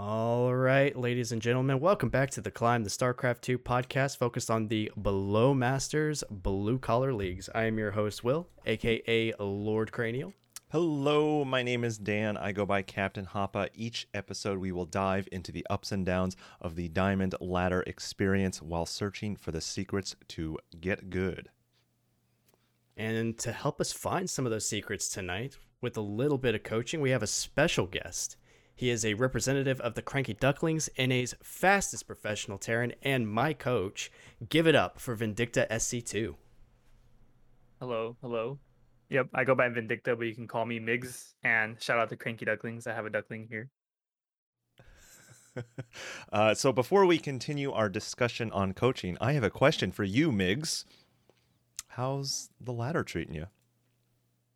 All right, ladies and gentlemen, welcome back to the Climb the StarCraft 2 podcast focused on the Below Masters Blue Collar Leagues. I am your host, Will, aka Lord Cranial. Hello, my name is Dan. I go by Captain Hapa. Each episode, we will dive into the ups and downs of the Diamond Ladder experience while searching for the secrets to get good. And to help us find some of those secrets tonight, with a little bit of coaching, we have a special guest. He is a representative of the Cranky Ducklings, NA's fastest professional Terran, and my coach. Give it up for Vindicta SC2. Hello, hello. Yep, I go by Vindicta, but you can call me Migs. And shout out to Cranky Ducklings. I have a duckling here. uh, so before we continue our discussion on coaching, I have a question for you, Migs. How's the ladder treating you?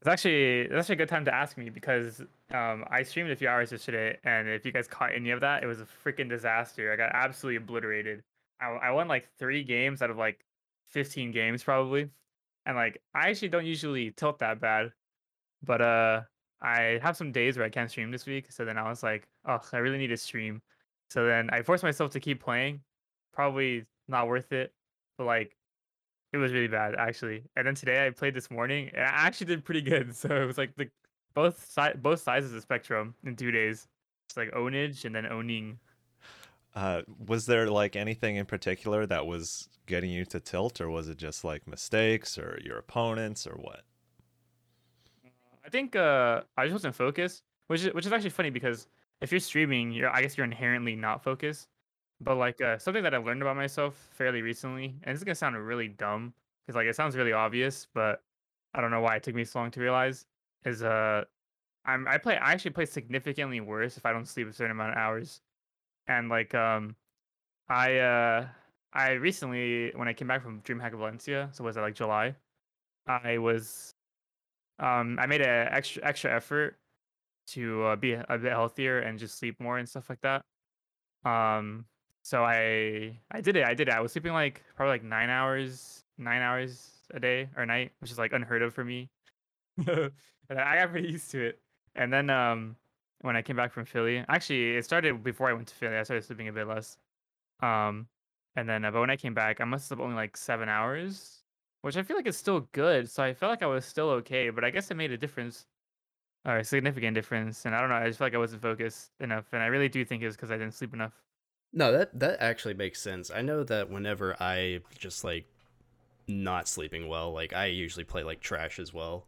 It's actually it's actually a good time to ask me because um, I streamed a few hours yesterday, and if you guys caught any of that, it was a freaking disaster. I got absolutely obliterated. I, I won like three games out of like 15 games probably, and like I actually don't usually tilt that bad, but uh I have some days where I can't stream this week, so then I was like, oh, I really need to stream. So then I forced myself to keep playing. Probably not worth it, but like it was really bad actually. And then today I played this morning, and I actually did pretty good. So it was like the both side both sides of the spectrum in two days. It's like ownage and then owning. Uh, was there like anything in particular that was getting you to tilt, or was it just like mistakes or your opponents or what? I think uh, I just wasn't focused, which is which is actually funny because if you're streaming, you're I guess you're inherently not focused. But like uh, something that I've learned about myself fairly recently, and it's gonna sound really dumb because like it sounds really obvious, but I don't know why it took me so long to realize. Is uh, I'm I play I actually play significantly worse if I don't sleep a certain amount of hours, and like um, I uh I recently when I came back from DreamHack Valencia, so was that like July? I was um I made an extra extra effort to uh, be a bit healthier and just sleep more and stuff like that. Um so I I did it. I did it. I was sleeping like probably like nine hours, nine hours a day or night, which is like unheard of for me. and I got pretty used to it. And then um when I came back from Philly, actually it started before I went to Philly. I started sleeping a bit less. Um, and then uh, but when I came back, I must have only like seven hours, which I feel like is still good. So I felt like I was still okay, but I guess it made a difference or a significant difference. And I don't know. I just feel like I wasn't focused enough, and I really do think it's because I didn't sleep enough. No, that that actually makes sense. I know that whenever I just like not sleeping well, like I usually play like trash as well.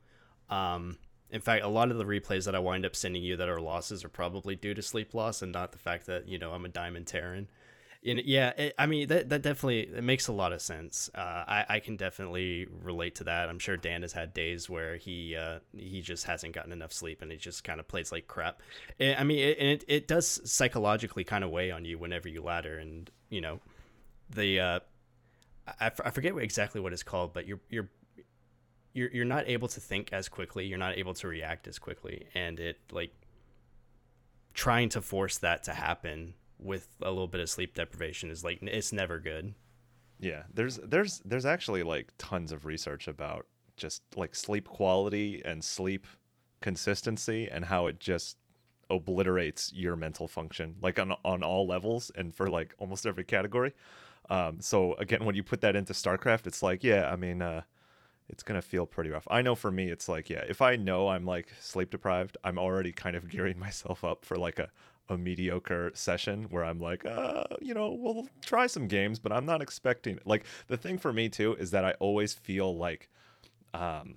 Um, in fact, a lot of the replays that I wind up sending you that are losses are probably due to sleep loss and not the fact that you know I'm a diamond Terran and yeah, it, I mean that that definitely it makes a lot of sense. Uh, I I can definitely relate to that. I'm sure Dan has had days where he uh, he just hasn't gotten enough sleep and he just kind of plays like crap. It, I mean, it, it it does psychologically kind of weigh on you whenever you ladder, and you know, the uh, I, I forget exactly what it's called, but you're you're you're you're not able to think as quickly. You're not able to react as quickly, and it like trying to force that to happen with a little bit of sleep deprivation is like it's never good. Yeah, there's there's there's actually like tons of research about just like sleep quality and sleep consistency and how it just obliterates your mental function like on on all levels and for like almost every category. Um, so again, when you put that into StarCraft, it's like yeah, I mean, uh, it's gonna feel pretty rough. I know for me, it's like yeah, if I know I'm like sleep deprived, I'm already kind of gearing myself up for like a a mediocre session where I'm like, uh, you know, we'll try some games, but I'm not expecting it. Like the thing for me too is that I always feel like, um,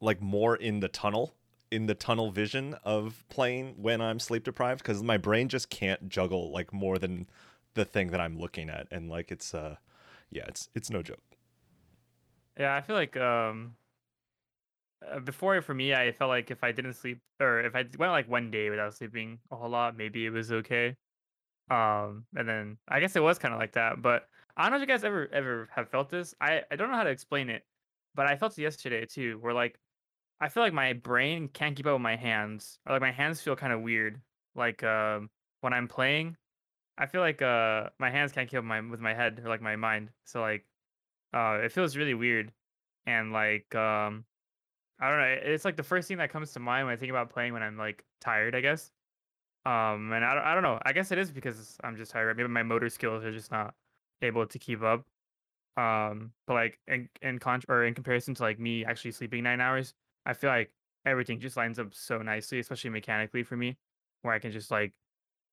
like more in the tunnel, in the tunnel vision of playing when I'm sleep deprived because my brain just can't juggle like more than the thing that I'm looking at, and like it's uh, yeah, it's it's no joke. Yeah, I feel like um uh, before for me, I felt like if I didn't sleep or if I went like one day without sleeping a whole lot, maybe it was okay. Um, and then I guess it was kind of like that. But I don't know if you guys ever ever have felt this. I I don't know how to explain it, but I felt it yesterday too. Where like I feel like my brain can't keep up with my hands, or like my hands feel kind of weird. Like um when I'm playing, I feel like uh my hands can't keep up my with my head or like my mind. So like uh it feels really weird, and like um I don't know. It's like the first thing that comes to mind when I think about playing when I'm like tired, I guess. Um, and I, don't- I don't know. I guess it is because I'm just tired. Maybe my motor skills are just not able to keep up. Um, but like in in con or in comparison to like me actually sleeping nine hours, I feel like everything just lines up so nicely, especially mechanically for me, where I can just like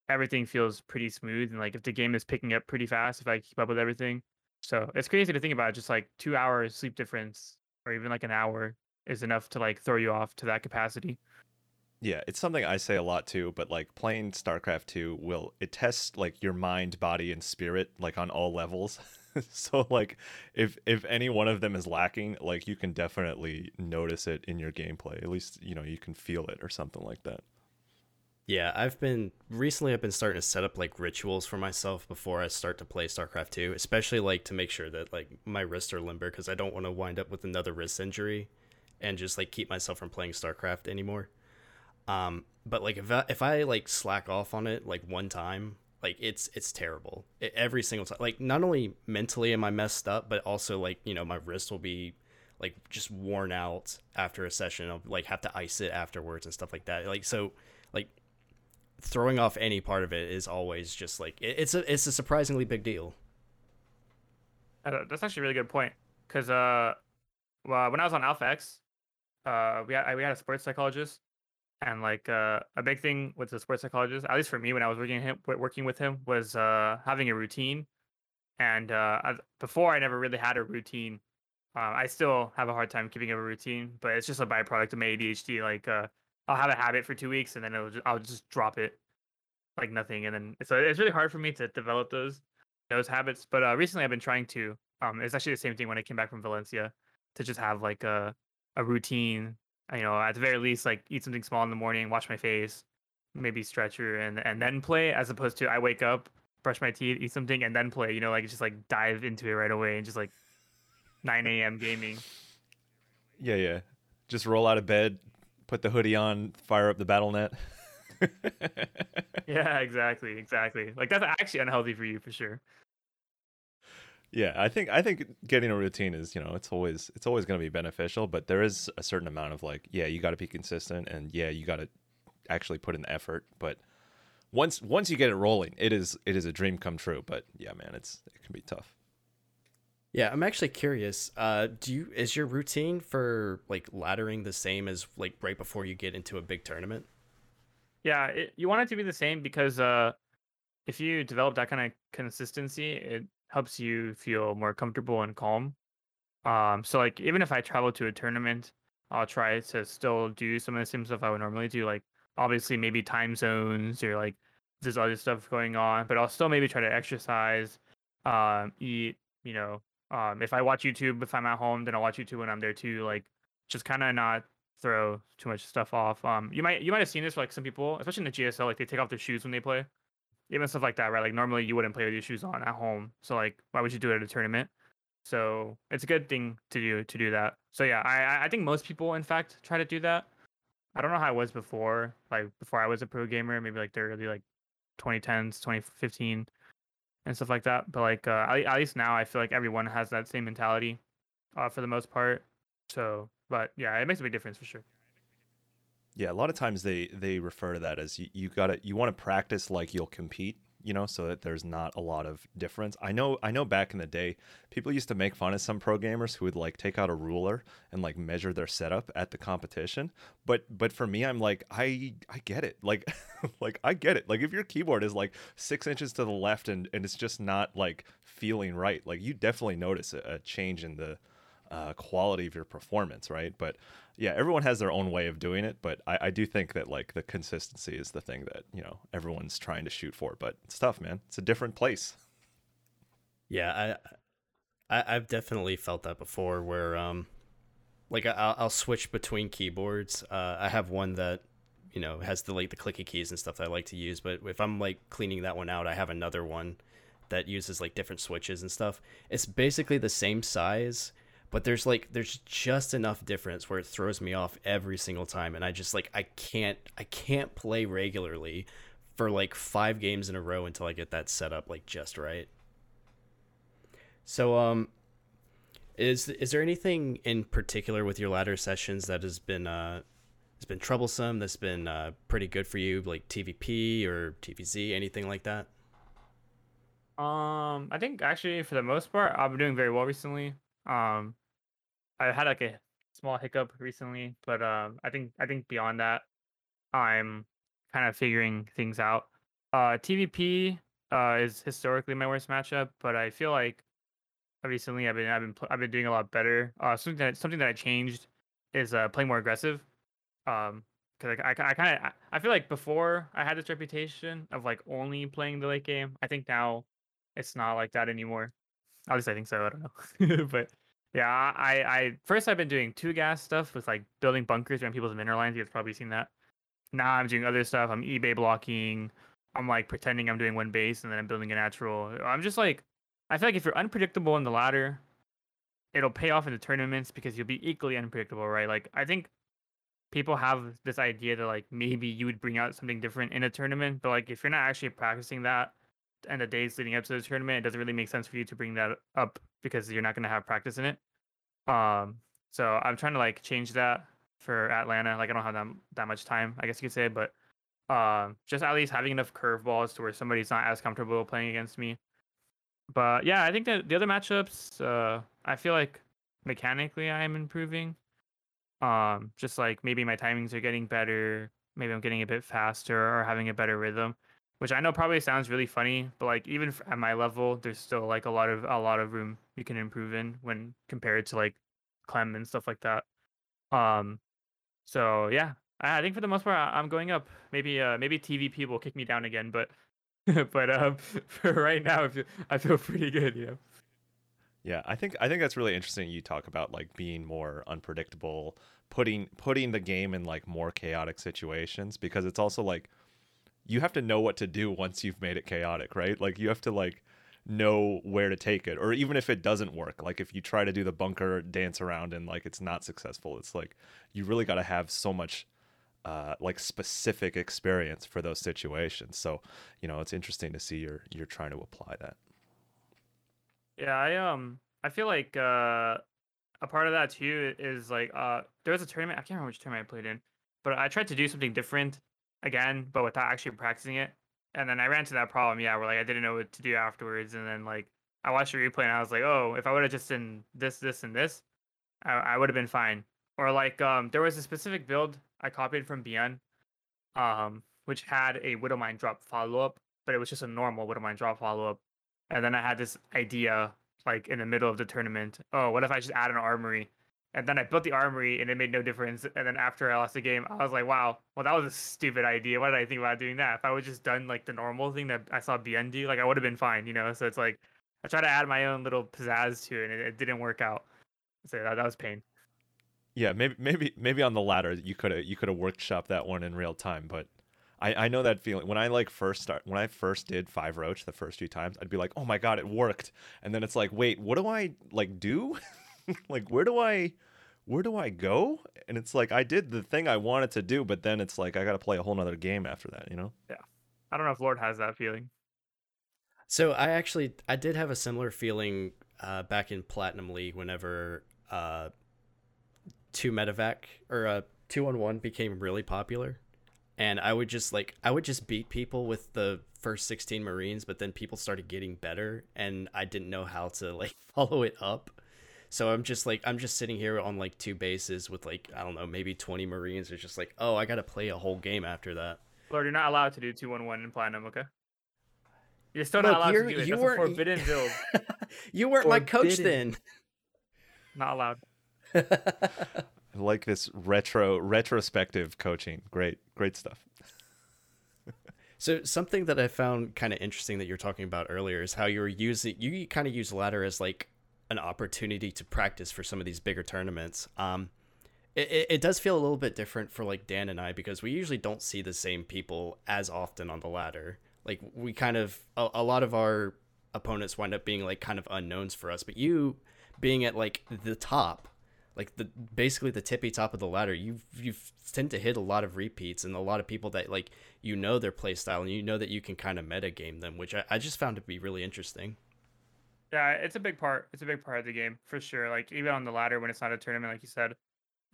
everything feels pretty smooth and like if the game is picking up pretty fast, if I keep up with everything. So it's crazy to think about. Just like two hours sleep difference, or even like an hour, is enough to like throw you off to that capacity. Yeah, it's something I say a lot too, but like playing StarCraft 2 will it tests like your mind, body and spirit like on all levels. so like if if any one of them is lacking, like you can definitely notice it in your gameplay. At least, you know, you can feel it or something like that. Yeah, I've been recently I've been starting to set up like rituals for myself before I start to play StarCraft 2, especially like to make sure that like my wrists are limber cuz I don't want to wind up with another wrist injury and just like keep myself from playing StarCraft anymore. Um but like if I, if I like slack off on it like one time, like it's it's terrible. It, every single time like not only mentally am I messed up, but also like, you know, my wrist will be like just worn out after a session. I'll like have to ice it afterwards and stuff like that. Like so throwing off any part of it is always just like it, it's a it's a surprisingly big deal. Uh, that's actually a really good point. Because uh, well, when I was on Alpha X, uh, we had we had a sports psychologist, and like uh, a big thing with the sports psychologist, at least for me when I was working him working with him, was uh having a routine. And uh, I, before I never really had a routine. Uh, I still have a hard time keeping up a routine, but it's just a byproduct of my ADHD. Like uh, I'll have a habit for two weeks and then it'll just, I'll just drop it like nothing, and then so it's really hard for me to develop those those habits. But uh, recently, I've been trying to. Um, it's actually the same thing when I came back from Valencia to just have like a a routine. You know, at the very least, like eat something small in the morning, wash my face, maybe stretcher, and and then play, as opposed to I wake up, brush my teeth, eat something, and then play. You know, like just like dive into it right away and just like 9 a.m. gaming. Yeah, yeah. Just roll out of bed, put the hoodie on, fire up the battle net. Yeah, exactly, exactly. Like that's actually unhealthy for you for sure. Yeah, I think I think getting a routine is, you know, it's always it's always going to be beneficial, but there is a certain amount of like, yeah, you got to be consistent and yeah, you got to actually put in the effort, but once once you get it rolling, it is it is a dream come true, but yeah, man, it's it can be tough. Yeah, I'm actually curious. Uh, do you is your routine for like laddering the same as like right before you get into a big tournament? Yeah, it, you want it to be the same because uh, if you develop that kind of consistency, it helps you feel more comfortable and calm. Um, so like even if I travel to a tournament, I'll try to still do some of the same stuff I would normally do. Like obviously maybe time zones or like there's other stuff going on, but I'll still maybe try to exercise, um, eat. You know, um, if I watch YouTube, if I'm at home, then I'll watch YouTube when I'm there too. Like just kind of not throw too much stuff off. Um, you might you might have seen this like some people, especially in the GSL, like they take off their shoes when they play, even stuff like that, right? Like normally you wouldn't play with your shoes on at home, so like why would you do it at a tournament? So it's a good thing to do to do that. So yeah, I I think most people in fact try to do that. I don't know how it was before, like before I was a pro gamer, maybe like the early like 2010s, 2015, and stuff like that. But like uh, at, least now, I feel like everyone has that same mentality, uh, for the most part. So, but yeah, it makes a big difference for sure. Yeah, a lot of times they they refer to that as you, you got to you want to practice like you'll compete, you know, so that there's not a lot of difference. I know I know back in the day, people used to make fun of some pro gamers who would like take out a ruler and like measure their setup at the competition. But but for me, I'm like I I get it. Like like I get it. Like if your keyboard is like six inches to the left and and it's just not like feeling right, like you definitely notice a, a change in the uh, quality of your performance, right? But yeah, everyone has their own way of doing it, but I, I do think that like the consistency is the thing that you know everyone's trying to shoot for. But it's tough, man. It's a different place. Yeah, I, I I've definitely felt that before, where um, like I'll, I'll switch between keyboards. Uh, I have one that you know has the like the clicky keys and stuff that I like to use, but if I'm like cleaning that one out, I have another one that uses like different switches and stuff. It's basically the same size but there's like there's just enough difference where it throws me off every single time and i just like i can't i can't play regularly for like five games in a row until i get that set up like just right so um is is there anything in particular with your ladder sessions that has been uh has been troublesome that's been uh, pretty good for you like tvp or tvz anything like that Um, I think actually for the most part, I've been doing very well recently. Um, I had like a small hiccup recently, but um, I think I think beyond that, I'm kind of figuring things out. Uh, TVP uh is historically my worst matchup, but I feel like recently I've been I've been I've been doing a lot better. Uh, something that something that I changed is uh playing more aggressive. Um, because I, I, I kind of I feel like before I had this reputation of like only playing the late game. I think now it's not like that anymore. At least I think so. I don't know, but yeah, I I first I've been doing two gas stuff with like building bunkers around people's mineral lines. You've probably seen that. Now I'm doing other stuff. I'm eBay blocking. I'm like pretending I'm doing one base and then I'm building a natural. I'm just like I feel like if you're unpredictable in the ladder, it'll pay off in the tournaments because you'll be equally unpredictable, right? Like I think people have this idea that like maybe you would bring out something different in a tournament, but like if you're not actually practicing that and the days leading up to the tournament, it doesn't really make sense for you to bring that up because you're not going to have practice in it. Um, so I'm trying to like change that for Atlanta. Like I don't have that that much time, I guess you could say, but um, just at least having enough curveballs to where somebody's not as comfortable playing against me. But yeah, I think that the other matchups, uh, I feel like mechanically I am improving. Um, just like maybe my timings are getting better, maybe I'm getting a bit faster or having a better rhythm, which I know probably sounds really funny, but like even at my level, there's still like a lot of a lot of room you can improve in when compared to like Clem and stuff like that. Um, so yeah, I I think for the most part I- I'm going up. Maybe uh maybe TVP will kick me down again, but but um for right now I feel, I feel pretty good, you know. Yeah, I think I think that's really interesting. You talk about like being more unpredictable, putting putting the game in like more chaotic situations because it's also like you have to know what to do once you've made it chaotic, right? Like you have to like know where to take it or even if it doesn't work like if you try to do the bunker dance around and like it's not successful it's like you really got to have so much uh, like specific experience for those situations so you know it's interesting to see you're you're trying to apply that Yeah, I um I feel like uh a part of that too is like uh there was a tournament I can't remember which tournament I played in, but I tried to do something different again, but without actually practicing it. And then I ran into that problem, yeah, where like I didn't know what to do afterwards, and then like I watched the replay and I was like, oh, if I would have just done this, this, and this, I, I would have been fine. Or like um there was a specific build I copied from ByuN, um, which had a Widowmine drop follow up, but it was just a normal Widowmine drop follow up. And then I had this idea like in the middle of the tournament. Oh, what if I just add an armory? And then I built the armory and it made no difference. And then after I lost the game, I was like, wow, well, that was a stupid idea. Why did I think about doing that? If I would just done like the normal thing that I saw ByuN do, like I would have been fine, you know? So it's like I tried to add my own little pizzazz to it and it, it didn't work out. So that, that was pain. Yeah, maybe maybe maybe on the latter you could have you could have workshopped that one in real time, but I, I know that feeling when I like first start when I first did five roach the first few times I'd be like oh my god it worked and then it's like wait what do I like do like where do I where do I go and it's like I did the thing I wanted to do but then it's like I got to play a whole nother game after that you know Yeah. I don't know if Lord has that feeling. So I actually I did have a similar feeling uh, back in Platinum League whenever uh, two medevac or uh, two on one became really popular, and I would just like I would just beat people with the first sixteen Marines, but then people started getting better, and I didn't know how to like follow it up. So I'm just like I'm just sitting here on like two bases with like I don't know maybe twenty Marines. It's just like oh I got to play a whole game after that. Lord, you're not allowed to do two one one in platinum, okay? You're still Look, not allowed to do it. you That's a weren't- forbidden build. you weren't my coach then. not allowed. I like this retro retrospective coaching great great stuff So something that I found kind of interesting that you're talking about earlier is how you're using you kind of use ladder as like an opportunity to practice for some of these bigger tournaments. Um, it, it, does feel a little bit different for like Dan and I because we usually don't see the same people as often on the ladder. Like we kind of a, a lot of our opponents wind up being like kind of unknowns for us, but you being at like the top like the basically the tippy top of the ladder you you tend to hit a lot of repeats and a lot of people that like you know their play style and you know that you can kind of meta game them which I, I just found to be really interesting Yeah, it's a big part. It's a big part of the game for sure. Like even on the ladder when it's not a tournament, like you said.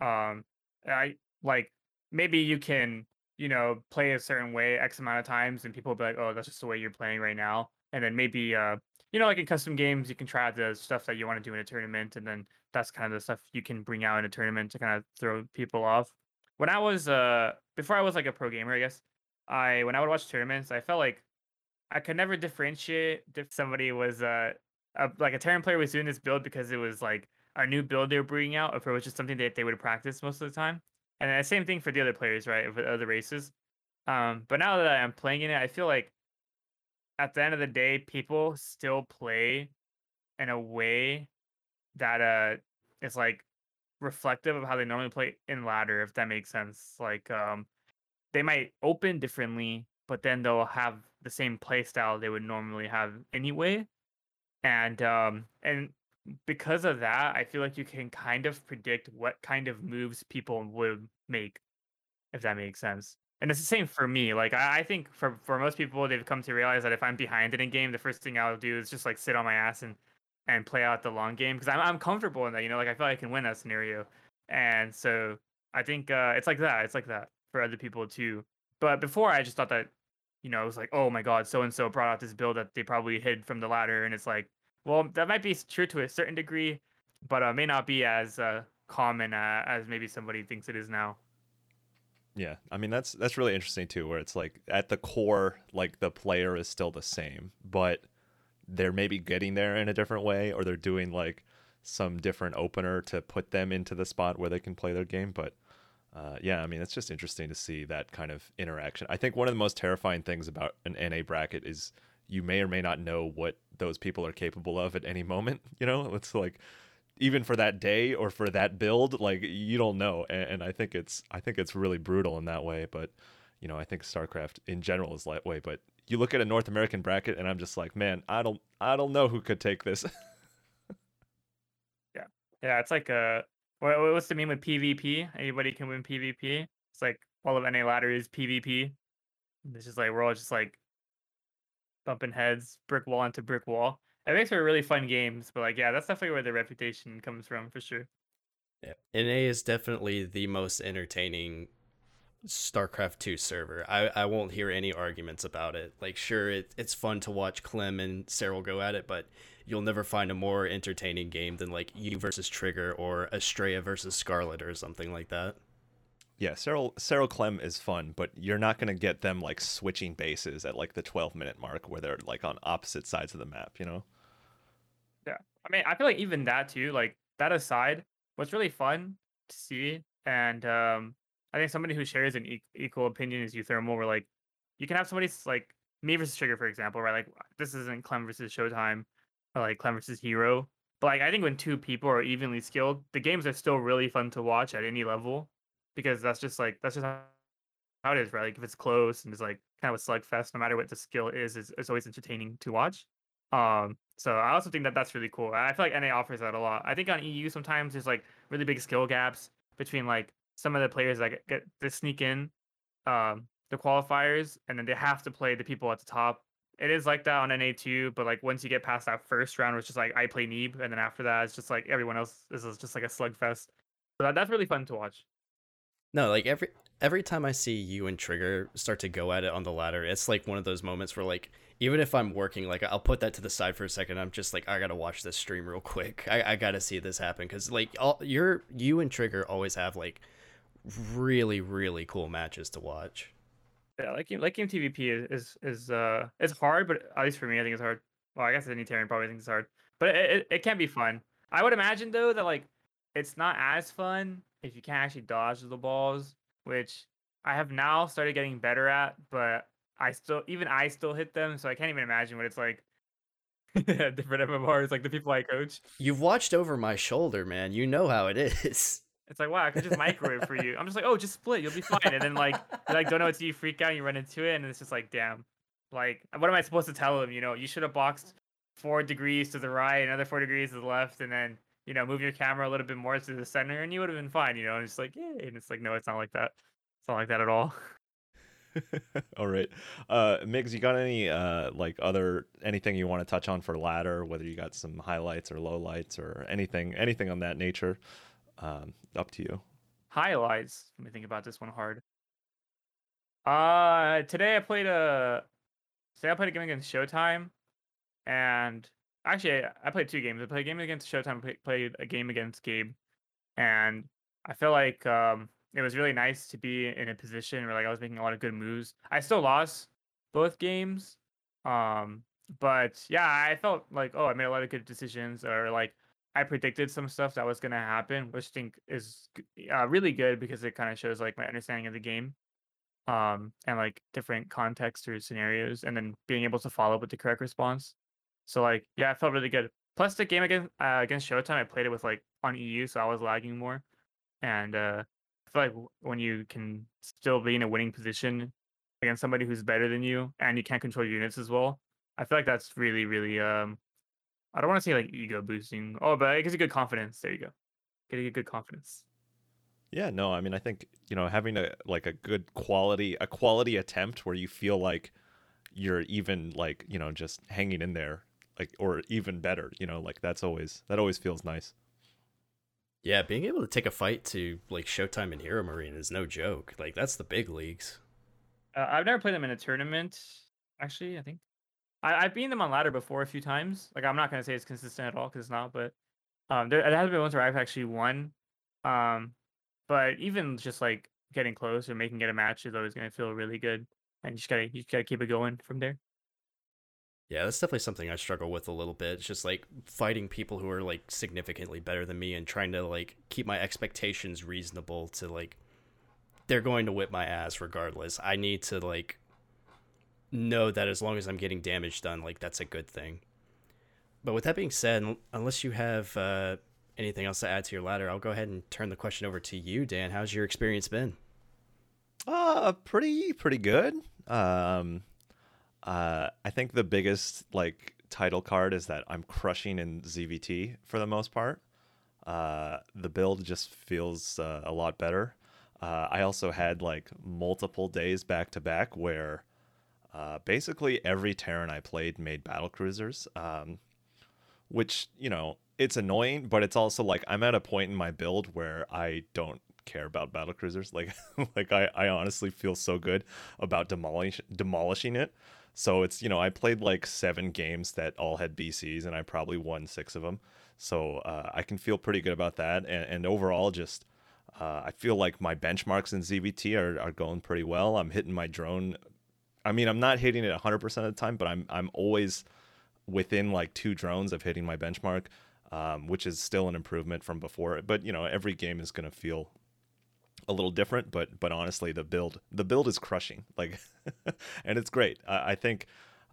Um, I like maybe you can you know play a certain way x amount of times and people will be like oh that's just the way you're playing right now and then maybe uh you know like in custom games you can try out the stuff that you want to do in a tournament and then that's kind of the stuff you can bring out in a tournament to kind of throw people off when i was uh before i was like a pro gamer i guess i when i would watch tournaments i felt like i could never differentiate if somebody was uh a, like a Terran player was doing this build because it was like a new build they were bringing out, if it was just something that they would practice most of the time. And the same thing for the other players, right? Of other races. Um, but now that I'm playing in it, I feel like at the end of the day, people still play in a way that uh is like reflective of how they normally play in ladder, if that makes sense. Like um they might open differently, but then they'll have the same play style they would normally have anyway. And um and because of that, I feel like you can kind of predict what kind of moves people would make, if that makes sense. And it's the same for me. Like I, I think for for most people, they've come to realize that if I'm behind in a game, the first thing I'll do is just like sit on my ass and and play out the long game because I'm I'm comfortable in that. You know, like I feel like I can win that scenario. And so I think uh, it's like that. It's like that for other people too. But before, I just thought that, you know, it was like, oh my god, so and so brought out this build that they probably hid from the ladder, and it's like, well, that might be true to a certain degree, but uh, may not be as uh, common uh, as maybe somebody thinks it is now. Yeah, I mean that's that's really interesting too, where it's like at the core, like the player is still the same, but they're maybe getting there in a different way, or they're doing like some different opener to put them into the spot where they can play their game. But uh, yeah, I mean it's just interesting to see that kind of interaction. I think one of the most terrifying things about an NA bracket is you may or may not know what those people are capable of at any moment. You know, it's like even for that day or for that build, like you don't know. And, and, I think it's I think it's really brutal in that way. But you know, I think StarCraft in general is that way. But you look at a North American bracket, and I'm just like, man, I don't I don't know who could take this. yeah, yeah, it's like a what, what's the meme with PvP? Anybody can win PvP. It's like all of NA ladder is PvP. It's just like we're all just like bumping heads, brick wall into brick wall. It makes for really fun games, but like, yeah, that's definitely where the reputation comes from for sure. Yeah, NA is definitely the most entertaining StarCraft 2 server. I, I won't hear any arguments about it. Like, sure, it, it's fun to watch Clem and Serral go at it, but you'll never find a more entertaining game than like you versus Trigger or Astrea versus Scarlett or something like that yeah, Serral Serral Clem is fun, but you're not gonna get them like switching bases at like the 12 minute mark where they're like on opposite sides of the map, you know? Yeah, I mean, I feel like even that too. Like that aside, what's really fun to see, and um, I think somebody who shares an e- equal opinion is uThermal. Where like you can have somebody like me versus Trigger, for example, right? Like this isn't Clem versus Showtime, or like Clem versus Hero. But like I think when two people are evenly skilled, the games are still really fun to watch at any level because that's just like that's just how it is, right? Like if it's close and it's like kind of a slugfest, no matter what the skill is, it's, it's always entertaining to watch. Um, so I also think that that's really cool. I feel like NA offers that a lot. I think on EU sometimes there's like really big skill gaps between like some of the players that get, get sneak in um the qualifiers and then they have to play the people at the top. It is like that on NA too, but like once you get past that first round, is just like I play Neeb, and then after that it's just like everyone else this is just like a slugfest. So that, that's really fun to watch. No, like every every time I see you and Trigger start to go at it on the ladder, it's like one of those moments where like even if I'm working, like I'll put that to the side for a second. I'm just like I gotta watch this stream real quick. I, I gotta see this happen because like all you're you and Trigger always have like really really cool matches to watch. Yeah, like like game TVP is is uh it's hard, but at least for me, I think it's hard. Well, I guess any Terran probably thinks it's hard, but it, it, it can be fun. I would imagine though that like it's not as fun if you can't actually dodge the balls, which I have now started getting better at, but I still even I still hit them, so I can't even imagine what it's like. different MMRs, like the people I coach. You've watched over my shoulder, man. You know how it is. It's like, wow, I could just microwave for you. I'm just like, oh, just split, you'll be fine. And then like, you like don't know what to do, you freak out, and you run into it, and it's just like, damn. Like, what am I supposed to tell him? You know, you should have boxed four degrees to the right, another four degrees to the left, and then you know, move your camera a little bit more to the center and you would have been fine, you know, and it's like, yeah, and it's like, no, it's not like that. It's not like that at all. all right. Uh Migs, you got any uh like other anything you want to touch on for ladder, whether you got some highlights or lowlights or anything anything on that nature? Um, up to you. highlights. Let me think about this one hard. Uh, today I played a. Today I played a game against Showtime, and actually I played two games. I played a game against Showtime. Play, played a game against Gabe, and I feel like um, it was really nice to be in a position where like I was making a lot of good moves. I still lost both games, um, but yeah, I felt like oh I made a lot of good decisions, or like I predicted some stuff that was gonna happen, which I think is uh, really good because it kind of shows like my understanding of the game, um, and like different contexts or scenarios, and then being able to follow up with the correct response. So like yeah, I felt really good. Plus the game against uh, against Showtime, I played it with like on EU, so I was lagging more, and uh, I feel like when you can still be in a winning position against somebody who's better than you, and you can't control units as well, I feel like that's really really um I don't want to say like ego boosting. Oh, but it gives you good confidence. There you go. Getting a good confidence. Yeah, no, I mean, I think you know having a like a good quality a quality attempt where you feel like you're even like you know just hanging in there, like or even better, you know, like that's always that always feels nice. Yeah, being able to take a fight to like Showtime and HeroMarine is no joke. Like that's the big leagues. Uh, I've never played them in a tournament. Actually, I think I, I've beaten them on ladder before a few times. Like I'm not gonna say it's consistent at all because it's not, but um, there, there has been ones where I've actually won. Um, but even just like getting close or making it a match is always gonna feel really good, and you just gotta you just gotta keep it going from there. Yeah, that's definitely something I struggle with a little bit. It's just like fighting people who are like significantly better than me and trying to like keep my expectations reasonable to like they're going to whip my ass regardless. I need to like know that as long as I'm getting damage done, like that's a good thing. But with that being said, unless you have uh, anything else to add to your ladder, I'll go ahead and turn the question over to you, Dan. How's your experience been? Uh, pretty pretty good. Um, uh, I think the biggest like title card is that I'm crushing in ZVT for the most part. Uh, the build just feels uh, a lot better. Uh, I also had like multiple days back to back where uh, basically, every Terran I played made battle cruisers, um, which you know it's annoying, but it's also like I'm at a point in my build where I don't care about battle cruisers. Like, like I, I honestly feel so good about demolish, demolishing it. So it's you know I played like seven games that all had BCs, and I probably won six of them. So uh, I can feel pretty good about that, and, and overall just. Uh, I feel like my benchmarks in ZVT are, are going pretty well. I'm hitting my drone I mean, I'm not hitting it 100% of the time, but I'm I'm always within like two drones of hitting my benchmark, um, which is still an improvement from before. But you know, every game is going to feel a little different. But but honestly, the build the build is crushing, like, and it's great. I, I think.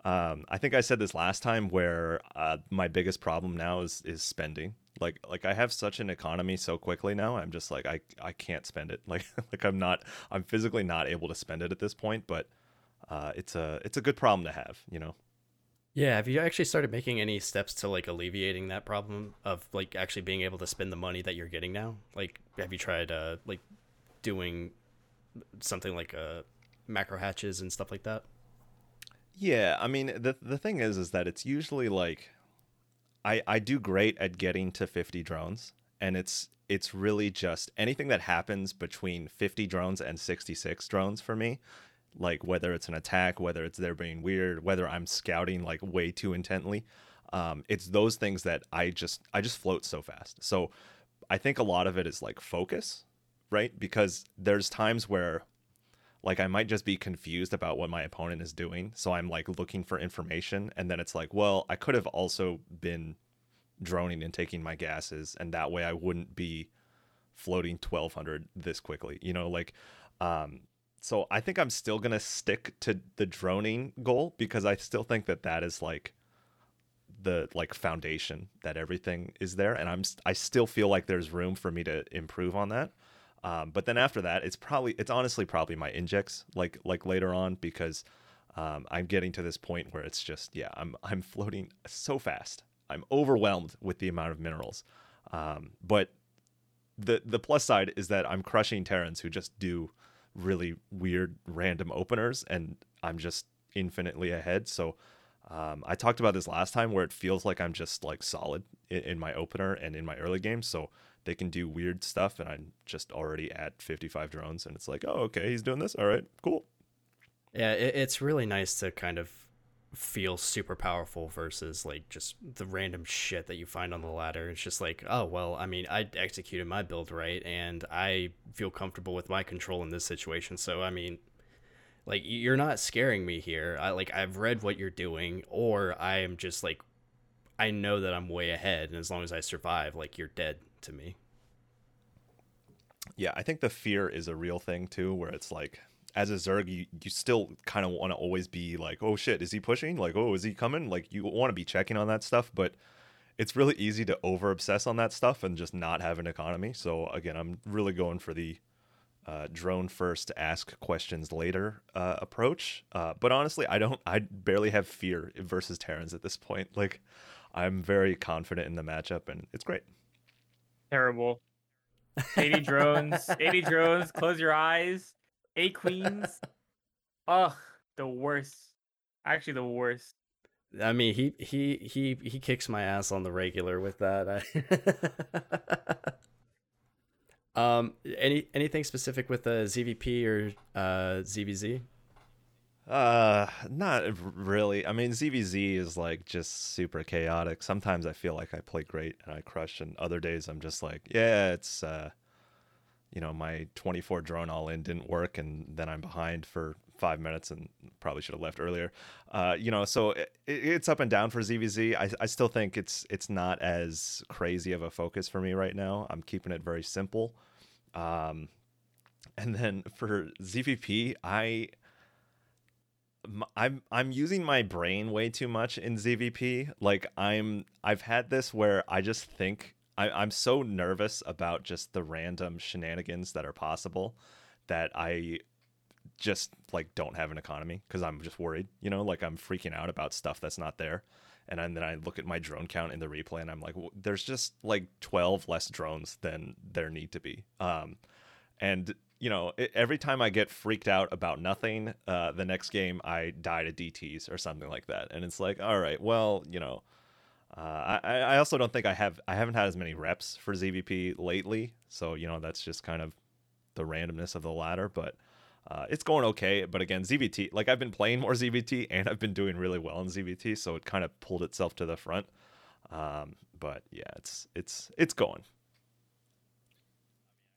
Um, I think I said this last time where uh, my biggest problem now is is spending. Like like I have such an economy so quickly now. I'm just like I I can't spend it. Like like I'm not I'm physically not able to spend it at this point. But uh, it's a it's a good problem to have, you know. Yeah, have you actually started making any steps to like alleviating that problem of like actually being able to spend the money that you're getting now? Like, have you tried uh like doing something like uh macro hatches and stuff like that? Yeah, I mean the the thing is is that it's usually like I I do great at getting to 50 drones and it's it's really just anything that happens between 50 drones and 66 drones for me like whether it's an attack, whether it's they're being weird, whether I'm scouting like way too intently. Um, it's those things that I just I just float so fast. So I think a lot of it is like focus, right? Because there's times where like I might just be confused about what my opponent is doing. So I'm like looking for information and then it's like, well, I could have also been droning and taking my gases and that way I wouldn't be floating 1200 this quickly. You know, like um so I think I'm still gonna stick to the droning goal because I still think that that is like the like foundation that everything is there, and I'm I still feel like there's room for me to improve on that. Um, but then after that, it's probably it's honestly probably my injects like like later on because um, I'm getting to this point where it's just yeah I'm I'm floating so fast. I'm overwhelmed with the amount of minerals. Um, but the the plus side is that I'm crushing Terrans who just do really weird random openers and I'm just infinitely ahead. So Um, I talked about this last time where it feels like I'm just like solid in, in my opener and in my early games. So they can do weird stuff, and I'm just already at 55 drones, and it's like, oh, okay, he's doing this. All right, cool. Yeah, it, it's really nice to kind of feel super powerful versus like just the random shit that you find on the ladder. It's just like, oh well, I mean, I executed my build right, and I feel comfortable with my control in this situation. So I mean, like you're not scaring me here. I like I've read what you're doing, or I am just like, I know that I'm way ahead, and as long as I survive, like you're dead to me. Yeah, I think the fear is a real thing too, where it's like as a Zerg, you, you still kind of want to always be like, oh shit, is he pushing? Like, oh, is he coming? Like, you want to be checking on that stuff, but it's really easy to over obsess on that stuff and just not have an economy. So, again, I'm really going for the uh, drone first, ask questions later uh, approach. Uh, but honestly, I don't, I barely have fear versus Terrans at this point. Like, I'm very confident in the matchup and it's great. Terrible. 80 drones, 80 drones, close your eyes eight queens. Ugh, the worst. Actually, the worst. I mean, he he he he kicks my ass on the regular with that. um, any anything specific with the ZVP or uh, ZVZ? Uh, not really. I mean, ZVZ is like just super chaotic. Sometimes I feel like I play great and I crush, and other days I'm just like, yeah, it's uh, you know my 24 drone all in didn't work and then i'm behind for five minutes and probably should have left earlier. Uh, you know so it, it's up and down for zvz I, I still think it's it's not as crazy of a focus for me right now. I'm keeping it very simple. Um, and then for zvp i I'm I'm using my brain way too much in ZVP. Like I'm I've had this where I just think I, I'm so nervous about just the random shenanigans that are possible that I just like don't have an economy because I'm just worried, you know, like I'm freaking out about stuff that's not there. And then I look at my drone count in the replay and I'm like, well, there's just like 12 less drones than there need to be. Um, and you know, every time I get freaked out about nothing, uh, the next game I die to DTs or something like that. And it's like, all right, well, you know, uh, I, I also don't think I have I haven't had as many reps for ZVP lately, so you know that's just kind of the randomness of the ladder. But uh, it's going okay. But again, ZVT like I've been playing more ZVT and I've been doing really well in ZVT, so it kind of pulled itself to the front. Um, but yeah, it's it's it's going.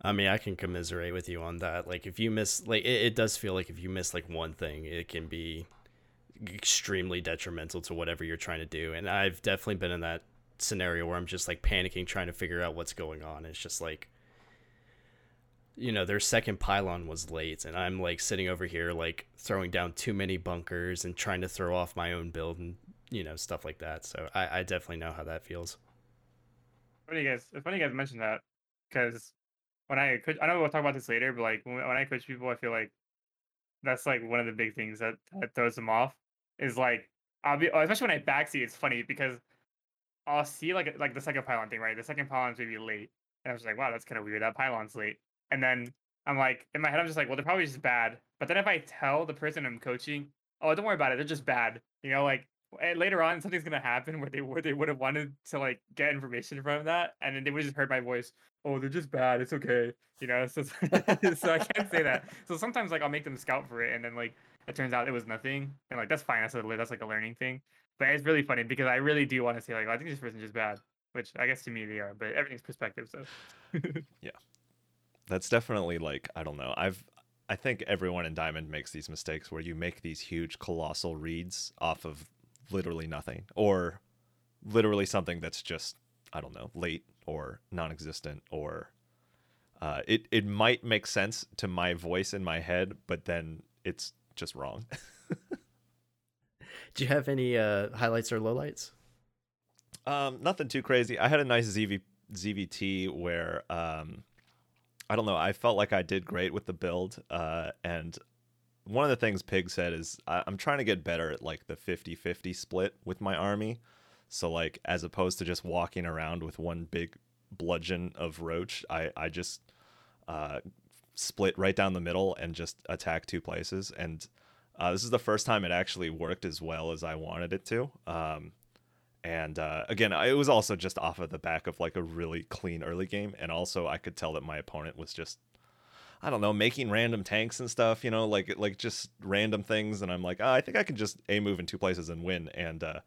I mean, I can commiserate with you on that. Like, if you miss, like, it, it does feel like if you miss like one thing, it can be extremely detrimental to whatever you're trying to do. And I've definitely been in that scenario where I'm just like panicking, trying to figure out what's going on. It's just like, you know, their second pylon was late, and I'm like sitting over here, like throwing down too many bunkers and trying to throw off my own build and, you know, stuff like that. So I, I definitely know how that feels. Funny you guys, funny you guys mentioned that because when I coach, I know we'll talk about this later, but like when, when I coach people, I feel like that's like one of the big things that, that throws them off is like I'll be especially when I backseat. It's funny because I'll see like like the second pylon thing, right? The second pylon's maybe late, and I was like, wow, that's kind of weird. That pylon's late, and then I'm like in my head, I'm just like, well, they're probably just bad. But then if I tell the person I'm coaching, oh, don't worry about it, they're just bad. You know, like later on something's gonna happen where they where they would have wanted to like get information from that, and then they would just heard my voice. Oh, they're just bad. It's okay. You know, so so I can't say that. So sometimes like I'll make them scout for it, and then like it turns out it was nothing, and like that's fine. That's a that's like a learning thing. But it's really funny because I really do want to say like I think this person's just bad, which I guess to me they are, but everything's perspective. So yeah, that's definitely like I don't know. I've I think everyone in Diamond makes these mistakes where you make these huge colossal reads off of literally nothing or literally something that's just I don't know late or non-existent or uh, it it might make sense to my voice in my head, but then it's just wrong. Do you have any uh, highlights or lowlights? Um, nothing too crazy. I had a nice ZV, ZVT where um, I don't know. I felt like I did great with the build, uh, and one of the things Pig said is I, am trying to get better at like the 50-50 split with my army. So like as opposed to just walking around with one big bludgeon of roach, I I just uh, split right down the middle and just attack two places. And Uh, this is the first time it actually worked as well as I wanted it to. Um, and uh, again, it was also just off of the back of like a really clean early game, and also I could tell that my opponent was just, I don't know, making random tanks and stuff, you know, like like just random things, and I'm like, oh, I think I can just a move in two places and win, and uh,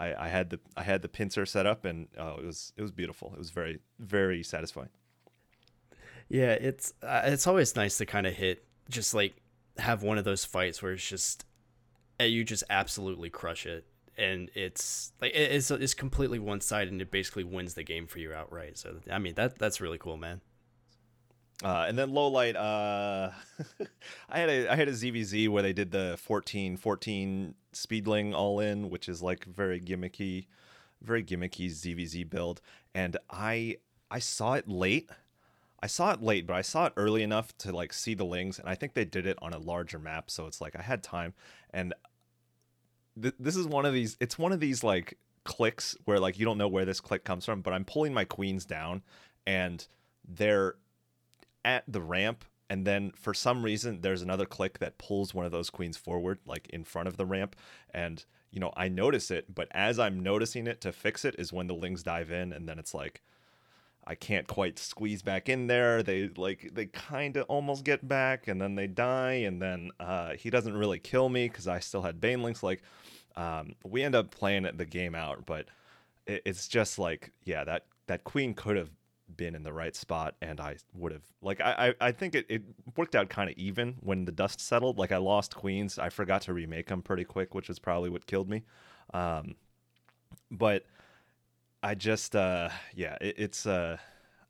I, I had the I had the pincer set up, and uh, it was it was beautiful. It was very very satisfying. Yeah, it's uh, it's always nice to kind of hit just like have one of those fights where it's just uh, you just absolutely crush it and it's like it's it's completely one sided and it basically wins the game for you outright. So I mean that that's really cool, man. Uh, and then low light, uh, I had a I had a ZVZ where they did the 14 14 speedling all in, which is like very gimmicky, very gimmicky ZVZ build. And I I saw it late. I saw it late, but I saw it early enough to like see the lings, and I think they did it on a larger map, so it's like I had time. And th- this is one of these. It's one of these like clicks where like you don't know where this click comes from, but I'm pulling my queens down, and they're at the ramp and then for some reason there's another click that pulls one of those queens forward like in front of the ramp and you know i notice it but as i'm noticing it to fix it is when the lings dive in and then it's like i can't quite squeeze back in there they like they kind of almost get back and then they die and then uh, he doesn't really kill me because i still had banelings like um, we end up playing the game out but it, it's just like yeah that that queen could have been in the right spot and I would have like I I, I think it, it worked out kind of even when the dust settled. Like I lost queens. I forgot to remake them pretty quick, which is probably what killed me. Um, but I just uh yeah, it, it's uh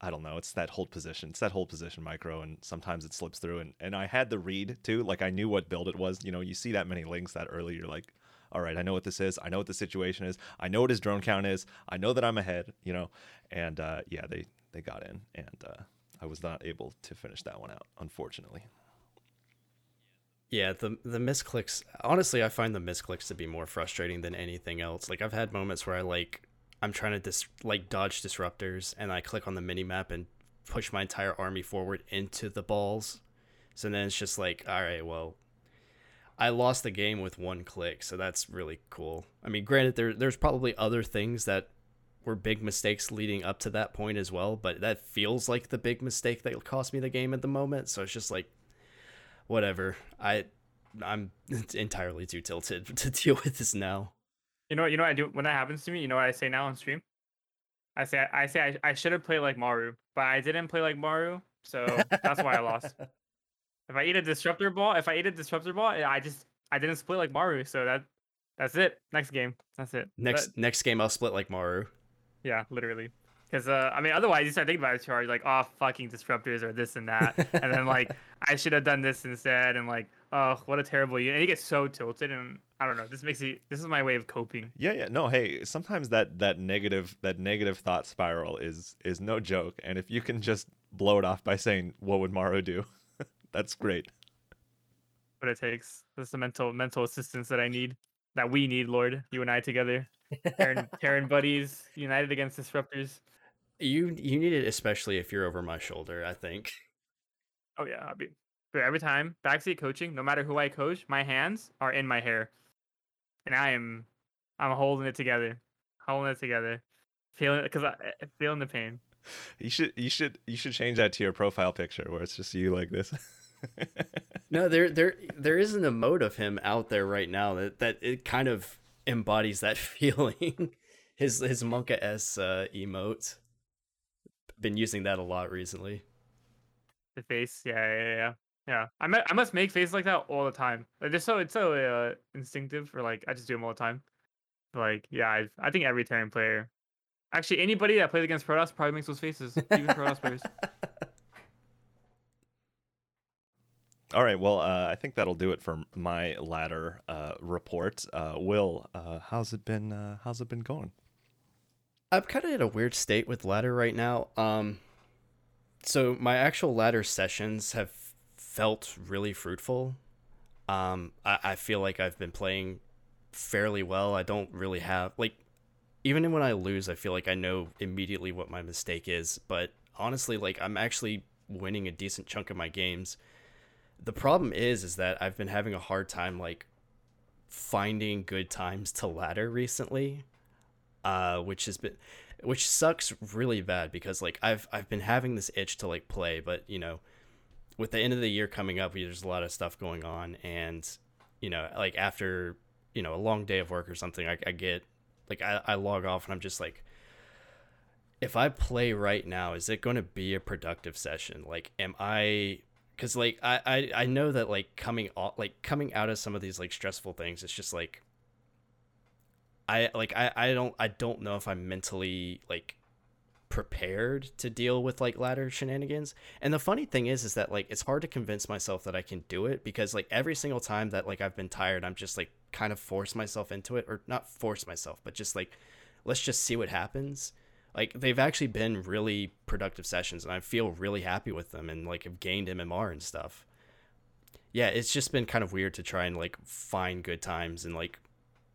I don't know. It's that hold position. It's that hold position micro, and sometimes it slips through. And and I had the read too. Like I knew what build it was. You know, you see that many lings that early, you're like, all right, I know what this is. I know what the situation is. I know what his drone count is. I know that I'm ahead. You know, and uh, yeah, they they got in, and uh, I was not able to finish that one out, unfortunately. Yeah, the the misclicks. Honestly, I find the misclicks to be more frustrating than anything else. Like I've had moments where I like I'm trying to dis like dodge disruptors, and I click on the mini map and push my entire army forward into the balls. So then it's just like, all right, well, I lost the game with one click, so that's really cool. I mean, granted, there there's probably other things that were big mistakes leading up to that point as well, but that feels like the big mistake that cost me the game at the moment. So it's just like, whatever. I, I'm entirely too tilted to deal with this now. You know what? You know what I do when that happens to me. You know what I say now on stream? I say I say I, I should have played like Maru, but I didn't play like Maru, so that's why I lost. If I eat a disruptor ball, if I eat a disruptor ball, I just I didn't split like Maru, so that that's it. Next game, that's it. Next But- next game I'll split like Maru. Yeah, literally. Because uh, I mean, otherwise you start thinking about it, charge like, oh, fucking disruptors or this and that, and then like, I should have done this instead, and like, oh, what a terrible unit. And you get so tilted, and I don't know. This makes me. This is my way of coping. Yeah, yeah. No, hey, sometimes that that negative that negative thought spiral is is no joke, and if you can just blow it off by saying, "What would Maru do?" That's great. What it takes. That's the mental mental assistance that I need, that we need, Lord. You and I together, Terran, Terran buddies, united against disruptors. You you need it especially if you're over my shoulder. I think. Oh yeah, I'll be. But every time backseat coaching, no matter who I coach, my hands are in my hair, and I am, I'm holding it together, holding it together, feeling because I I- feeling the pain. You should you should you should change that to your profile picture where it's just you like this. No, there there there is an emote of him out there right now that that it kind of embodies that feeling. his his monkaS uh, emote. Been using that a lot recently. The face, yeah, yeah, yeah, yeah. yeah. I mu- I must make faces like that all the time. Like, they're so it's so uh, instinctive, or like I just do them all the time. Like, yeah, I I think every Terran player, actually anybody that plays against Protoss probably makes those faces. Even Protoss players. All right, well, uh, I think that'll do it for my ladder uh, report. Uh, Will, uh, how's it been? Uh, how's it been going? I'm kind of in a weird state with ladder right now. Um, so my actual ladder sessions have felt really fruitful. Um, I, I feel like I've been playing fairly well. I don't really have like, even when I lose, I feel like I know immediately what my mistake is. But honestly, like I'm actually winning a decent chunk of my games. the problem is is that I've been having a hard time like finding good times to ladder recently, uh, which has been which sucks really bad because like I've I've been having this itch to like play, but you know, with the end of the year coming up, there's a lot of stuff going on, and you know, like after you know a long day of work or something, I, I get like I, I log off and I'm just like, if I play right now, is it going to be a productive session? Like, am I? Because like I, I I know that like coming off like coming out of some of these like stressful things, it's just like I like I, I don't I don't know if I'm mentally like prepared to deal with like ladder shenanigans. And the funny thing is is that like it's hard to convince myself that I can do it because like every single time that like I've been tired, I'm just like kind of force myself into it or not force myself, but just like let's just see what happens. Like they've actually been really productive sessions and I feel really happy with them and like have gained MMR and stuff. Yeah, it's just been kind of weird to try and like find good times and like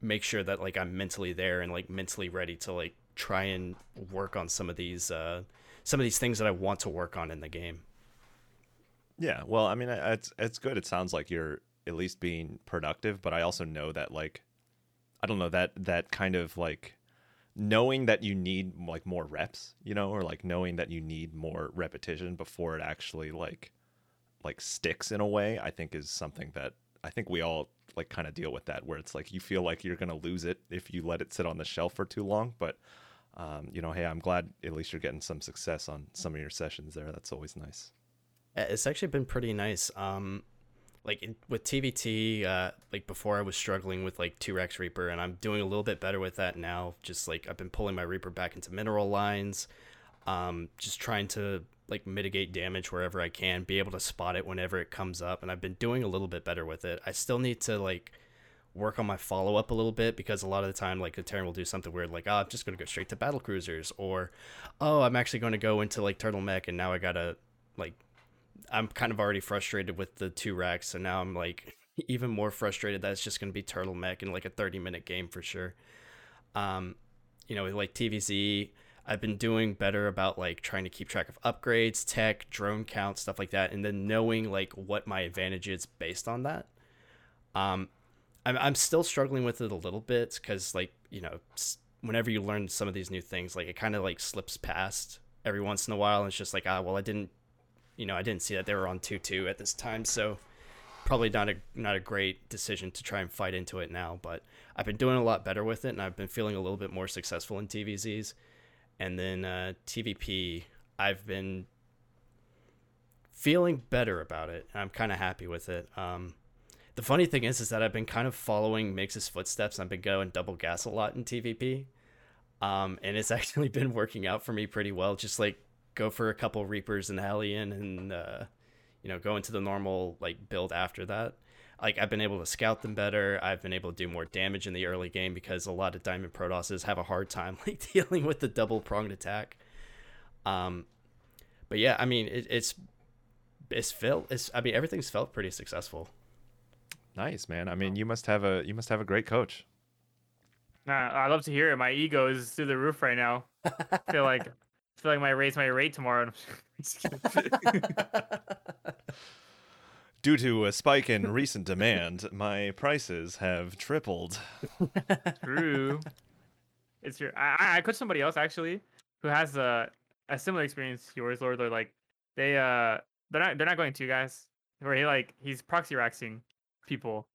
make sure that like I'm mentally there and like mentally ready to like try and work on some of these uh some of these things that I want to work on in the game. Yeah, well, I mean, it's it's good. It sounds like you're at least being productive, but I also know that like I don't know that that kind of like knowing that you need like more reps, you know, or like knowing that you need more repetition before it actually like like sticks in a way, I think is something that I think we all like kind of deal with that where it's like you feel like you're going to lose it if you let it sit on the shelf for too long, but um, you know, hey, I'm glad at least you're getting some success on some of your sessions there. That's always nice. It's actually been pretty nice. Um, like in, with TVT, uh, like before I was struggling with like 2-Rax Reaper, and I'm doing a little bit better with that now. Just like I've been pulling my Reaper back into mineral lines, um, just trying to like mitigate damage wherever I can, be able to spot it whenever it comes up, and I've been doing a little bit better with it. I still need to like work on my follow up a little bit because a lot of the time like the Terran will do something weird like oh I'm just gonna go straight to battle cruisers or oh I'm actually gonna go into like turtle mech and now I gotta like I'm kind of already frustrated with the two racks, so now I'm like even more frustrated that it's just gonna be turtle mech in like a 30 minute game for sure. Um, you know, like TVZ, I've been doing better about like trying to keep track of upgrades, tech, drone count, stuff like that, and then knowing like what my advantage is based on that. Um, I'm I'm still struggling with it a little bit because like you know whenever you learn some of these new things, like it kind of like slips past every once in a while, and it's just like ah well I didn't, you know I didn't see that they were on two two at this time, so probably not a not a great decision to try and fight into it now. But I've been doing a lot better with it, and I've been feeling a little bit more successful in TVZs and then uh, TVP, I've been feeling better about it. I'm kind of happy with it. Um, the funny thing is, is that I've been kind of following Mix's footsteps. I've been going double gas a lot in TVP, um, and it's actually been working out for me pretty well. Just like go for a couple Reapers and Hellion, and uh, you know, go into the normal like build after that like I've been able to scout them better. I've been able to do more damage in the early game because a lot of Diamond Protosses have a hard time like dealing with the double pronged attack. Um, but yeah, I mean it, it's it's felt it's I mean everything's felt pretty successful. Nice man. I mean you must have a you must have a great coach. Nah, I love to hear it. My ego is through the roof right now. I feel like I feel like my raise my rate tomorrow. Due to a spike in recent demand, my prices have tripled. True. It's your. I I coach somebody else actually who has a a similar experience to yours, Lord. They're like they uh they're not they're not going to you guys. Where he like he's proxy raxing people,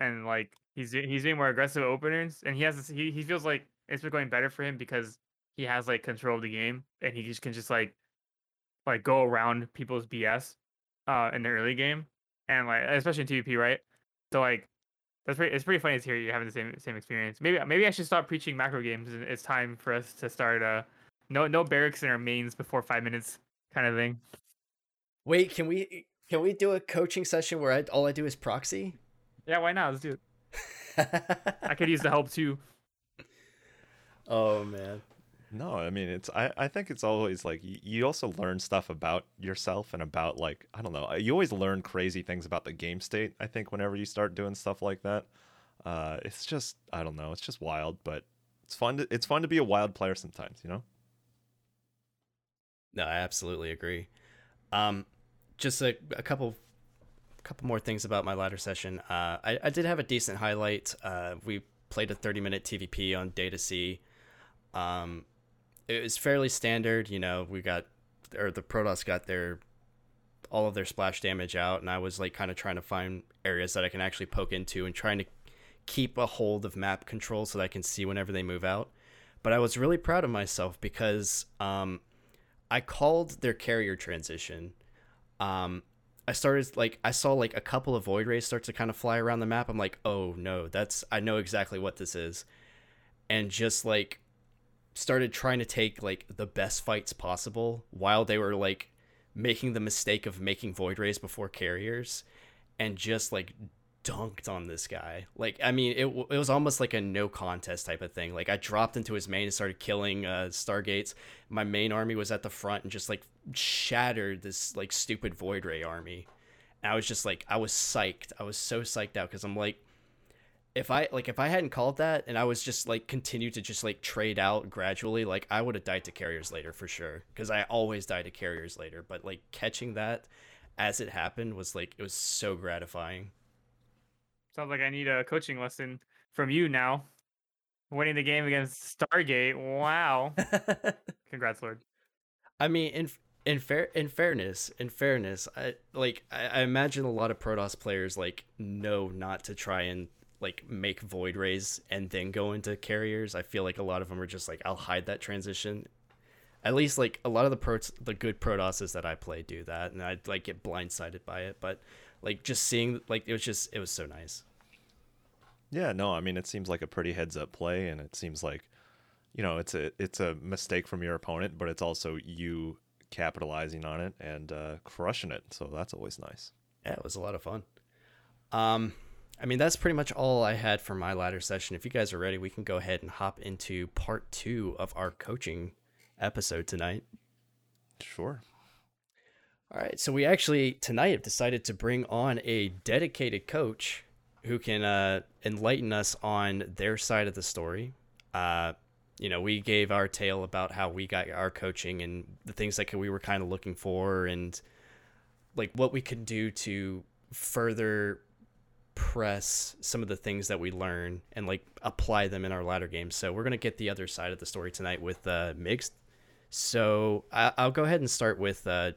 and like he's he's being more aggressive openers, and he has this, he he feels like it's been going better for him because he has like control of the game, and he just can just like like go around people's BS uh in the early game, and like especially in TVP, right? So like that's pretty. It's pretty funny to hear you having the same same experience. Maybe maybe I should stop preaching macro games. And it's time for us to start. Uh, no no barracks in our mains before five minutes, kind of thing. Wait, can we can we do a coaching session where I, all I do is proxy? Yeah, why not? Let's do it. I could use the help too. Oh man. No, I mean it's I, I think it's always like you, you also learn stuff about yourself and about like I don't know uh, you always learn crazy things about the game state I think whenever you start doing stuff like that uh it's just I don't know it's just wild but it's fun to, it's fun to be a wild player sometimes you know no I absolutely agree um just a, a couple couple more things about my ladder session. Uh, I, I did have a decent highlight. Uh, we played a 30 minute TVP on Data C. Um, it was fairly standard. You know, we got, or the Protoss got their, all of their splash damage out, and I was like kind of trying to find areas that I can actually poke into and trying to keep a hold of map control so that I can see whenever they move out. But I was really proud of myself because um, I called their carrier transition. Um, I started like I saw like a couple of void rays start to kind of fly around the map. I'm like, oh no, that's I know exactly what this is, and just like started trying to take like the best fights possible while they were like making the mistake of making void rays before carriers, and just like dunked on this guy. Like, I mean, it, it was almost like a no contest type of thing. Like, I dropped into his main and started killing uh, Stargates. My main army was at the front and just like shattered this like stupid Void Ray army. And I was just like, I was psyched. I was so psyched out because I'm like, if I like if I hadn't called that and I was just like continued to just like trade out gradually, like I would have died to carriers later for sure. Because I always die to carriers later. But like catching that as it happened was like it was so gratifying. Sounds like I need a coaching lesson from you now. Winning the game against Stargate. Wow. Congrats, Lord. I mean, in in fair in fairness, in fairness, I like I, I imagine a lot of Protoss players like know not to try and like make void rays and then go into carriers. I feel like a lot of them are just like I'll hide that transition. At least like a lot of the pro the good Protosses that I play do that, and I'd like get blindsided by it. But like just seeing like it was just it was so nice. Yeah, no, I mean it seems like a pretty heads up play, and it seems like you know it's a it's a mistake from your opponent, but it's also you capitalizing on it and uh, crushing it. So that's always nice. Yeah, it was a lot of fun. Um, I mean that's pretty much all I had for my ladder session. If you guys are ready, we can go ahead and hop into part two of our coaching episode tonight. Sure. All right, so we actually tonight have decided to bring on a dedicated coach who can uh, enlighten us on their side of the story. Uh, you know, we gave our tale about how we got our coaching and the things that we were kind of looking for, and like what we could do to further press some of the things that we learn and like apply them in our ladder games. So we're gonna get the other side of the story tonight with uh. So I- will go ahead and start with uh,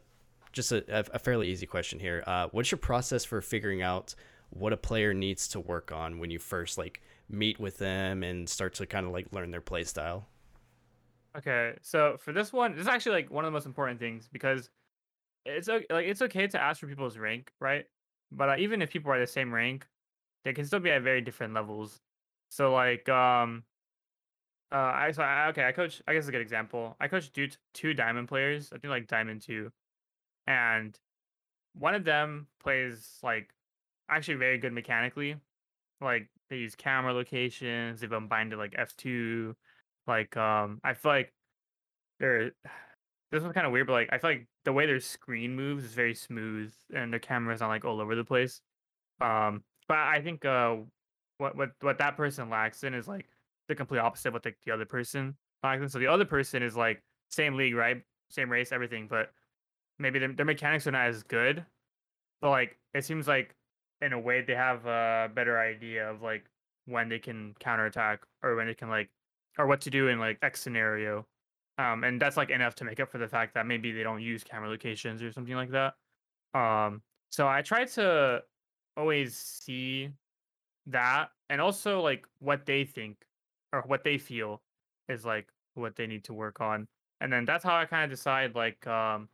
just a, a fairly easy question here. Uh, what's your process for figuring out what a player needs to work on when you first like meet with them and start to kind of like learn their play style? Okay, so for this one, this is actually like one of the most important things because it's like it's okay to ask for people's rank, right? But uh, even if people are the same rank, they can still be at very different levels. So like um uh I so I, okay, I coach I guess a good example. I coach two two diamond players. I think like diamond 2 and one of them plays like actually very good mechanically. Like they use camera locations, they've to like F2. Like um I feel like they're this was kind of weird, but like I feel like the way their screen moves is very smooth and the camera's not like all over the place. Um but I think uh what what what that person lacks in is like the complete opposite of what the, the other person lacks in. So the other person is like same league, right? Same race, everything, but maybe their, their mechanics are not as good, but like it seems like in a way they have a better idea of like when they can counterattack or when they can like or what to do in like X scenario. Um, and that's like enough to make up for the fact that maybe they don't use camera locations or something like that. Um, so I try to always see that and also like what they think or what they feel is like what they need to work on. And then that's how I kind of decide like um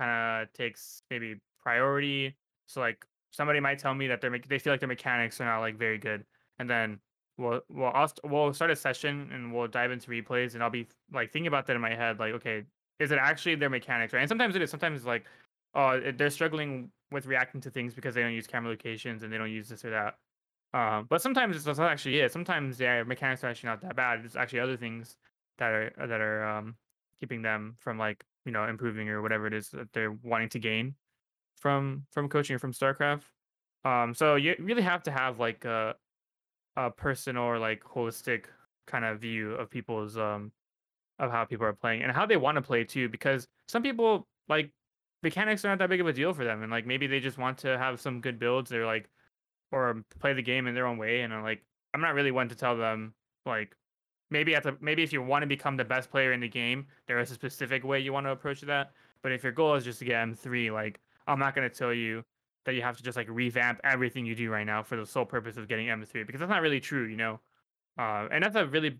kind of takes maybe priority. So like somebody might tell me that they're they feel like their mechanics are not like very good, and then we'll we'll we'll start a session and we'll dive into replays, and I'll be like thinking about that in my head, like okay, is it actually their mechanics, right? And sometimes it is. Sometimes it's like, oh, they're struggling with reacting to things because they don't use camera locations and they don't use this or that. Um, but sometimes it's not actually it. Sometimes their mechanics are actually not that bad. It's actually other things that are that are um, keeping them from like you know improving or whatever it is that they're wanting to gain from from coaching or from starcraft um so you really have to have like a a personal or like holistic kind of view of people's um of how people are playing and how they want to play too because some people like mechanics are not that big of a deal for them, and like maybe they just want to have some good builds. They're like, or play the game in their own way, and I'm like, I'm not really one to tell them like maybe at the maybe if you want to become the best player in the game, there is a specific way you want to approach that. But if your goal is just to get M3, like I'm not gonna tell you that you have to just like revamp everything you do right now for the sole purpose of getting M3 because that's not really true, you know. Uh, and that's a really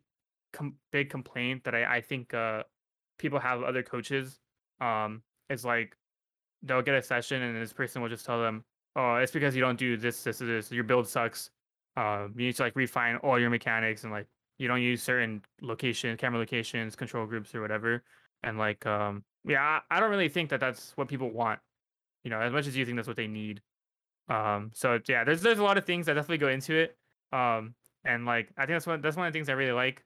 com- big complaint that I I think uh, people have other coaches. Um, like they'll get a session and this person will just tell them, "Oh, it's because you don't do this, this, this. Your build sucks. Uh, you need to like refine all your mechanics and like you don't use certain location, camera locations, control groups, or whatever." And like, um, yeah, I, I don't really think that that's what people want. You know, as much as you think that's what they need. Um, so yeah, there's there's a lot of things that definitely go into it. Um, and like I think that's one that's one of the things I really like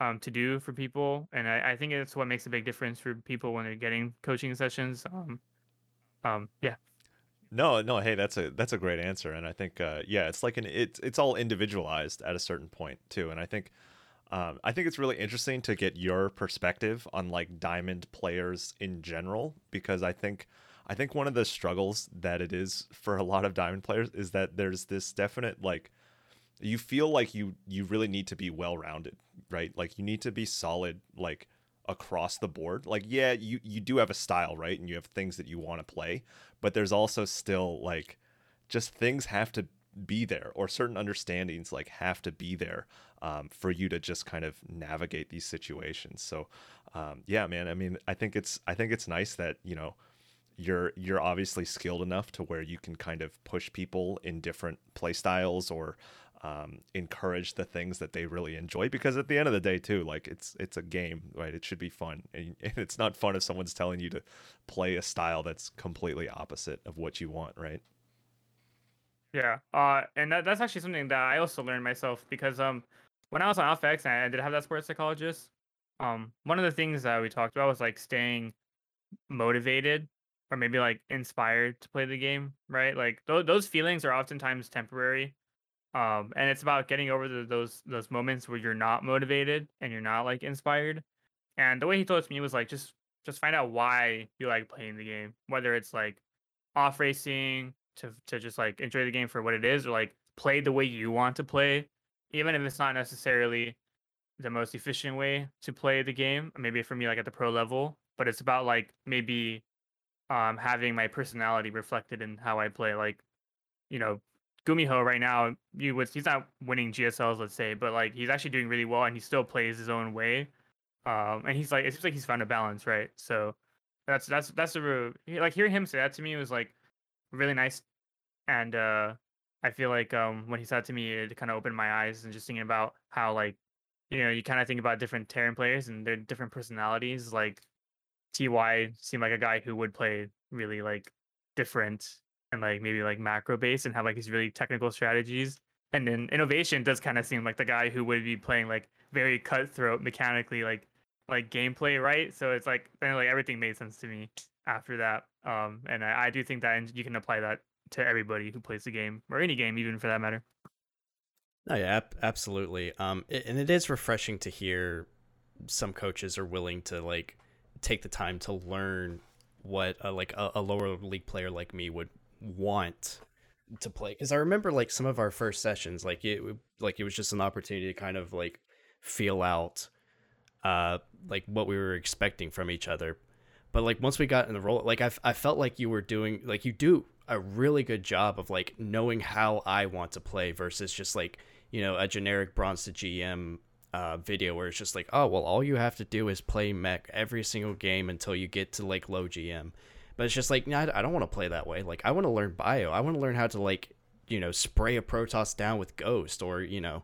um to do for people, and I, I think it's what makes a big difference for people when they're getting coaching sessions. Um, um, yeah. No, no, hey, that's a that's a great answer, and I think uh, yeah, it's like an it's it's all individualized at a certain point too, and I think um, I think it's really interesting to get your perspective on like diamond players in general because I think I think one of the struggles that it is for a lot of diamond players is that there's this definite like you feel like you you really need to be well rounded, right? Like you need to be solid like across the board. Like yeah, you you do have a style, right? And you have things that you want to play, but there's also still like just things have to be there or certain understandings like have to be there um, for you to just kind of navigate these situations. So um, yeah man i mean i think it's i think it's nice that you know you're you're obviously skilled enough to where you can kind of push people in different play styles or um, encourage the things that they really enjoy because at the end of the day too like it's it's a game right? It should be fun. And, and it's not fun if someone's telling you to play a style that's completely opposite of what you want right Yeah, uh, and that, that's actually something that I also learned myself because um, when I was on Alpha X and I did have that sports psychologist, um, one of the things that we talked about was like staying motivated or maybe like inspired to play the game, right? Like those those feelings are oftentimes temporary, um, and it's about getting over the, those those moments where you're not motivated and you're not like inspired. And the way he told it to me was like just just find out why you like playing the game, whether it's like off racing to to just like enjoy the game for what it is, or like play the way you want to play, even if it's not necessarily the most efficient way to play the game. Maybe for me, like at the pro level, but it's about like maybe um having my personality reflected in how I play. Like, you know, Gumiho right now, you would he's not winning GSLs, let's say, but like he's actually doing really well and he still plays his own way. Um, and he's like, it seems like he's found a balance, right? So that's that's that's a like hearing him say that to me was like really nice, and uh, I feel like um when he said to me, it kind of opened my eyes and just thinking about how like you know you kind of think about different Terran players and their different personalities. Like Ty seemed like a guy who would play really like different and like maybe like macro based and have like these really technical strategies. And then INnoVation does kind of seem like the guy who would be playing like very cutthroat mechanically like like gameplay, right? So it's like like everything made sense to me after that. Um, and I, I do think that you can apply that to everybody who plays the game or any game, even for that matter. No, yeah, ab- absolutely. Um, and it is refreshing to hear some coaches are willing to like take the time to learn what a, like a, a lower league player like me would want to play. Because I remember like some of our first sessions, like it like it was just an opportunity to kind of like feel out, uh, like what we were expecting from each other. But like once we got in the role, like I, I felt like you were doing like you do a really good job of like knowing how I want to play versus just like you know a generic bronze to GM uh, video where it's just like oh well all you have to do is play mech every single game until you get to like low GM. But it's just like I I don't want to play that way. Like I want to learn bio. I want to learn how to like you know spray a Protoss down with Ghost or you know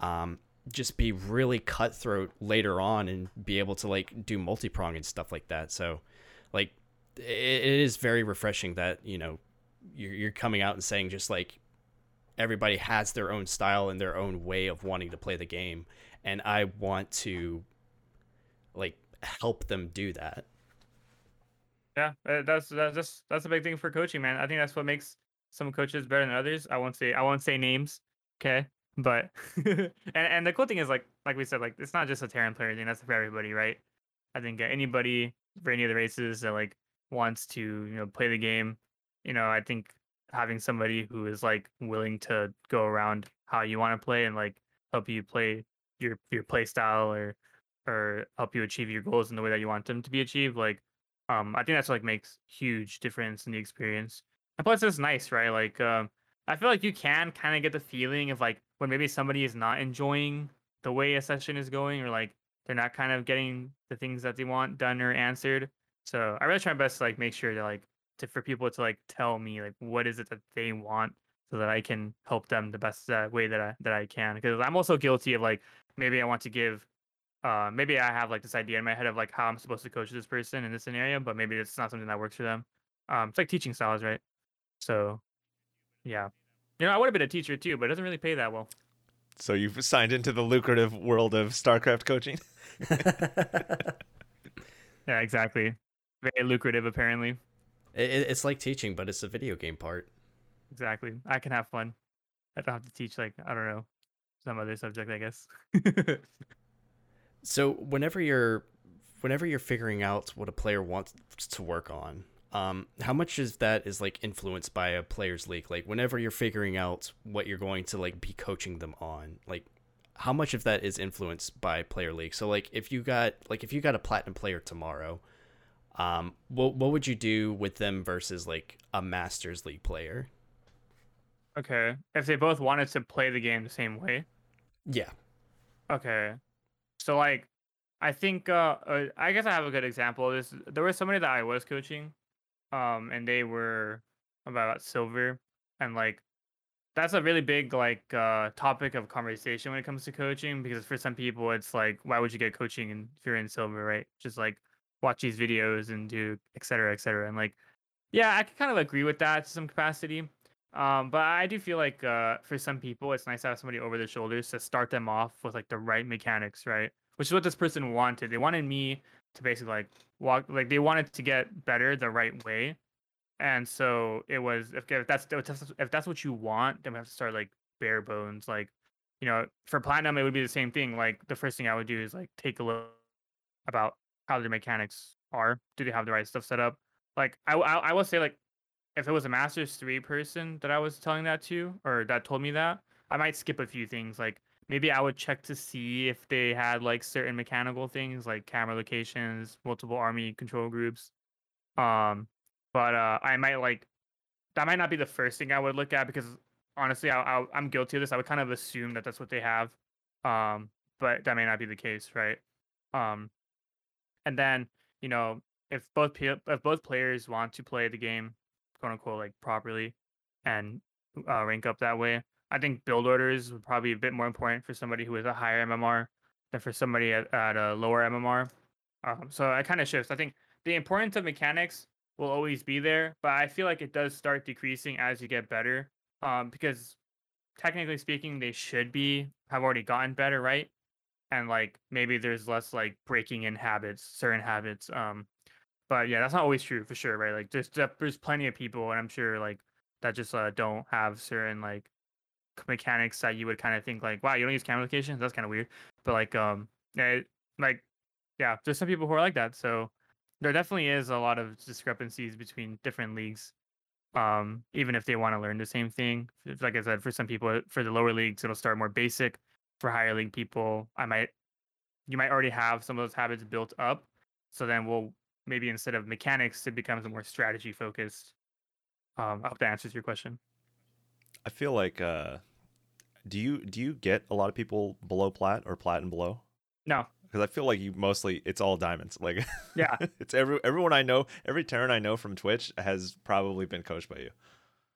um, just be really cutthroat later on and be able to like do multi-prong and stuff like that. So like it, it is very refreshing that, you know, you're, you're coming out and saying just like everybody has their own style and their own way of wanting to play the game. And I want to like help them do that. Yeah, uh, that's that's that's a big thing for coaching, man. I think that's what makes some coaches better than others. I won't say I won't say names, okay? But and and the cool thing is like like we said, like it's not just a Terran player thing. That's for everybody, right? I think anybody for any of the races that like wants to you know play the game, you know I think having somebody who is like willing to go around how you want to play and like help you play your your play style or or help you achieve your goals in the way that you want them to be achieved like um i think that's like makes huge difference in the experience and plus it's nice right like um i feel like you can kind of get the feeling of like when maybe somebody is not enjoying the way a session is going or like they're not kind of getting the things that they want done or answered so i really try my best to like make sure to like to for people to like tell me like what is it that they want so that I can help them the best uh, way that I that I can. Because I'm also guilty of like maybe I want to give, uh, maybe I have like this idea in my head of like how I'm supposed to coach this person in this scenario, but maybe it's not something that works for them. Um, it's like teaching styles, right? So, yeah, you know, I would have been a teacher too, but it doesn't really pay that well. So you've signed into the lucrative world of StarCraft coaching. yeah, exactly. Very lucrative, apparently. It, it's like teaching, but it's a video game part. Exactly. I can have fun. I don't have to teach like I don't know some other subject, I guess. so whenever you're whenever you're figuring out what a player wants to work on, um, how much is that is like influenced by a player's league? Like whenever you're figuring out what you're going to like be coaching them on, like how much of that is influenced by player league? So like if you got like if you got a platinum player tomorrow, um, what what would you do with them versus like a Masters League player? Okay, if they both wanted to play the game the same way. Yeah. Okay, so like, I think uh, uh I guess I have a good example of this. There was somebody that I was coaching, um, and they were about silver, and like that's a really big like uh topic of conversation when it comes to coaching because for some people it's like why would you get coaching if you're in silver right just like watch these videos and do et cetera, et cetera. And like, yeah, I can kind of agree with that to some capacity. Um, but I do feel like uh, for some people, it's nice to have somebody over their shoulders to start them off with like the right mechanics, right? Which is what this person wanted. They wanted me to basically like walk, like they wanted to get better the right way. And so it was if, if that's if that's what you want, then we have to start like bare bones. Like, you know, for platinum, it would be the same thing. Like the first thing I would do is like take a look about how their mechanics are. Do they have the right stuff set up? Like I, I, I will say like if it was a Masters three person that I was telling that to or that told me that, I might skip a few things. Like maybe I would check to see if they had like certain mechanical things like camera locations, multiple army control groups. Um, but uh, I might like that might not be the first thing I would look at because honestly, I, I I'm guilty of this. I would kind of assume that that's what they have. Um, but that may not be the case, right? Um, and then you know if both if both players want to play the game, quote unquote, like properly, and uh, rank up that way, I think build orders would probably a bit more important for somebody who is a higher MMR than for somebody at, at a lower MMR. Um, so it kind of shifts. I think the importance of mechanics will always be there, but I feel like it does start decreasing as you get better. Um, because technically speaking, they should be have already gotten better, right? and like maybe there's less like breaking in habits, certain habits. Um, but yeah, that's not always true for sure, right? Like there's there's plenty of people, and I'm sure like that just uh, don't have certain like mechanics that you would kind of think like, wow, you don't use camera locations. That's kind of weird. But like, um, yeah, like, yeah, there's some people who are like that. So there definitely is a lot of discrepancies between different leagues. Um, even if they want to learn the same thing, like I said, for some people, for the lower leagues, it'll start more basic for higher league people, I might you might already have some of those habits built up. So then we'll maybe instead of mechanics, it becomes a more strategy focused. Um, I hope that answers your question. I feel like uh, do you do you get a lot of people below plat or plat and below? No, because I feel like you mostly it's all diamonds. Like yeah, it's every everyone I know, every Terran I know from Twitch has probably been coached by you.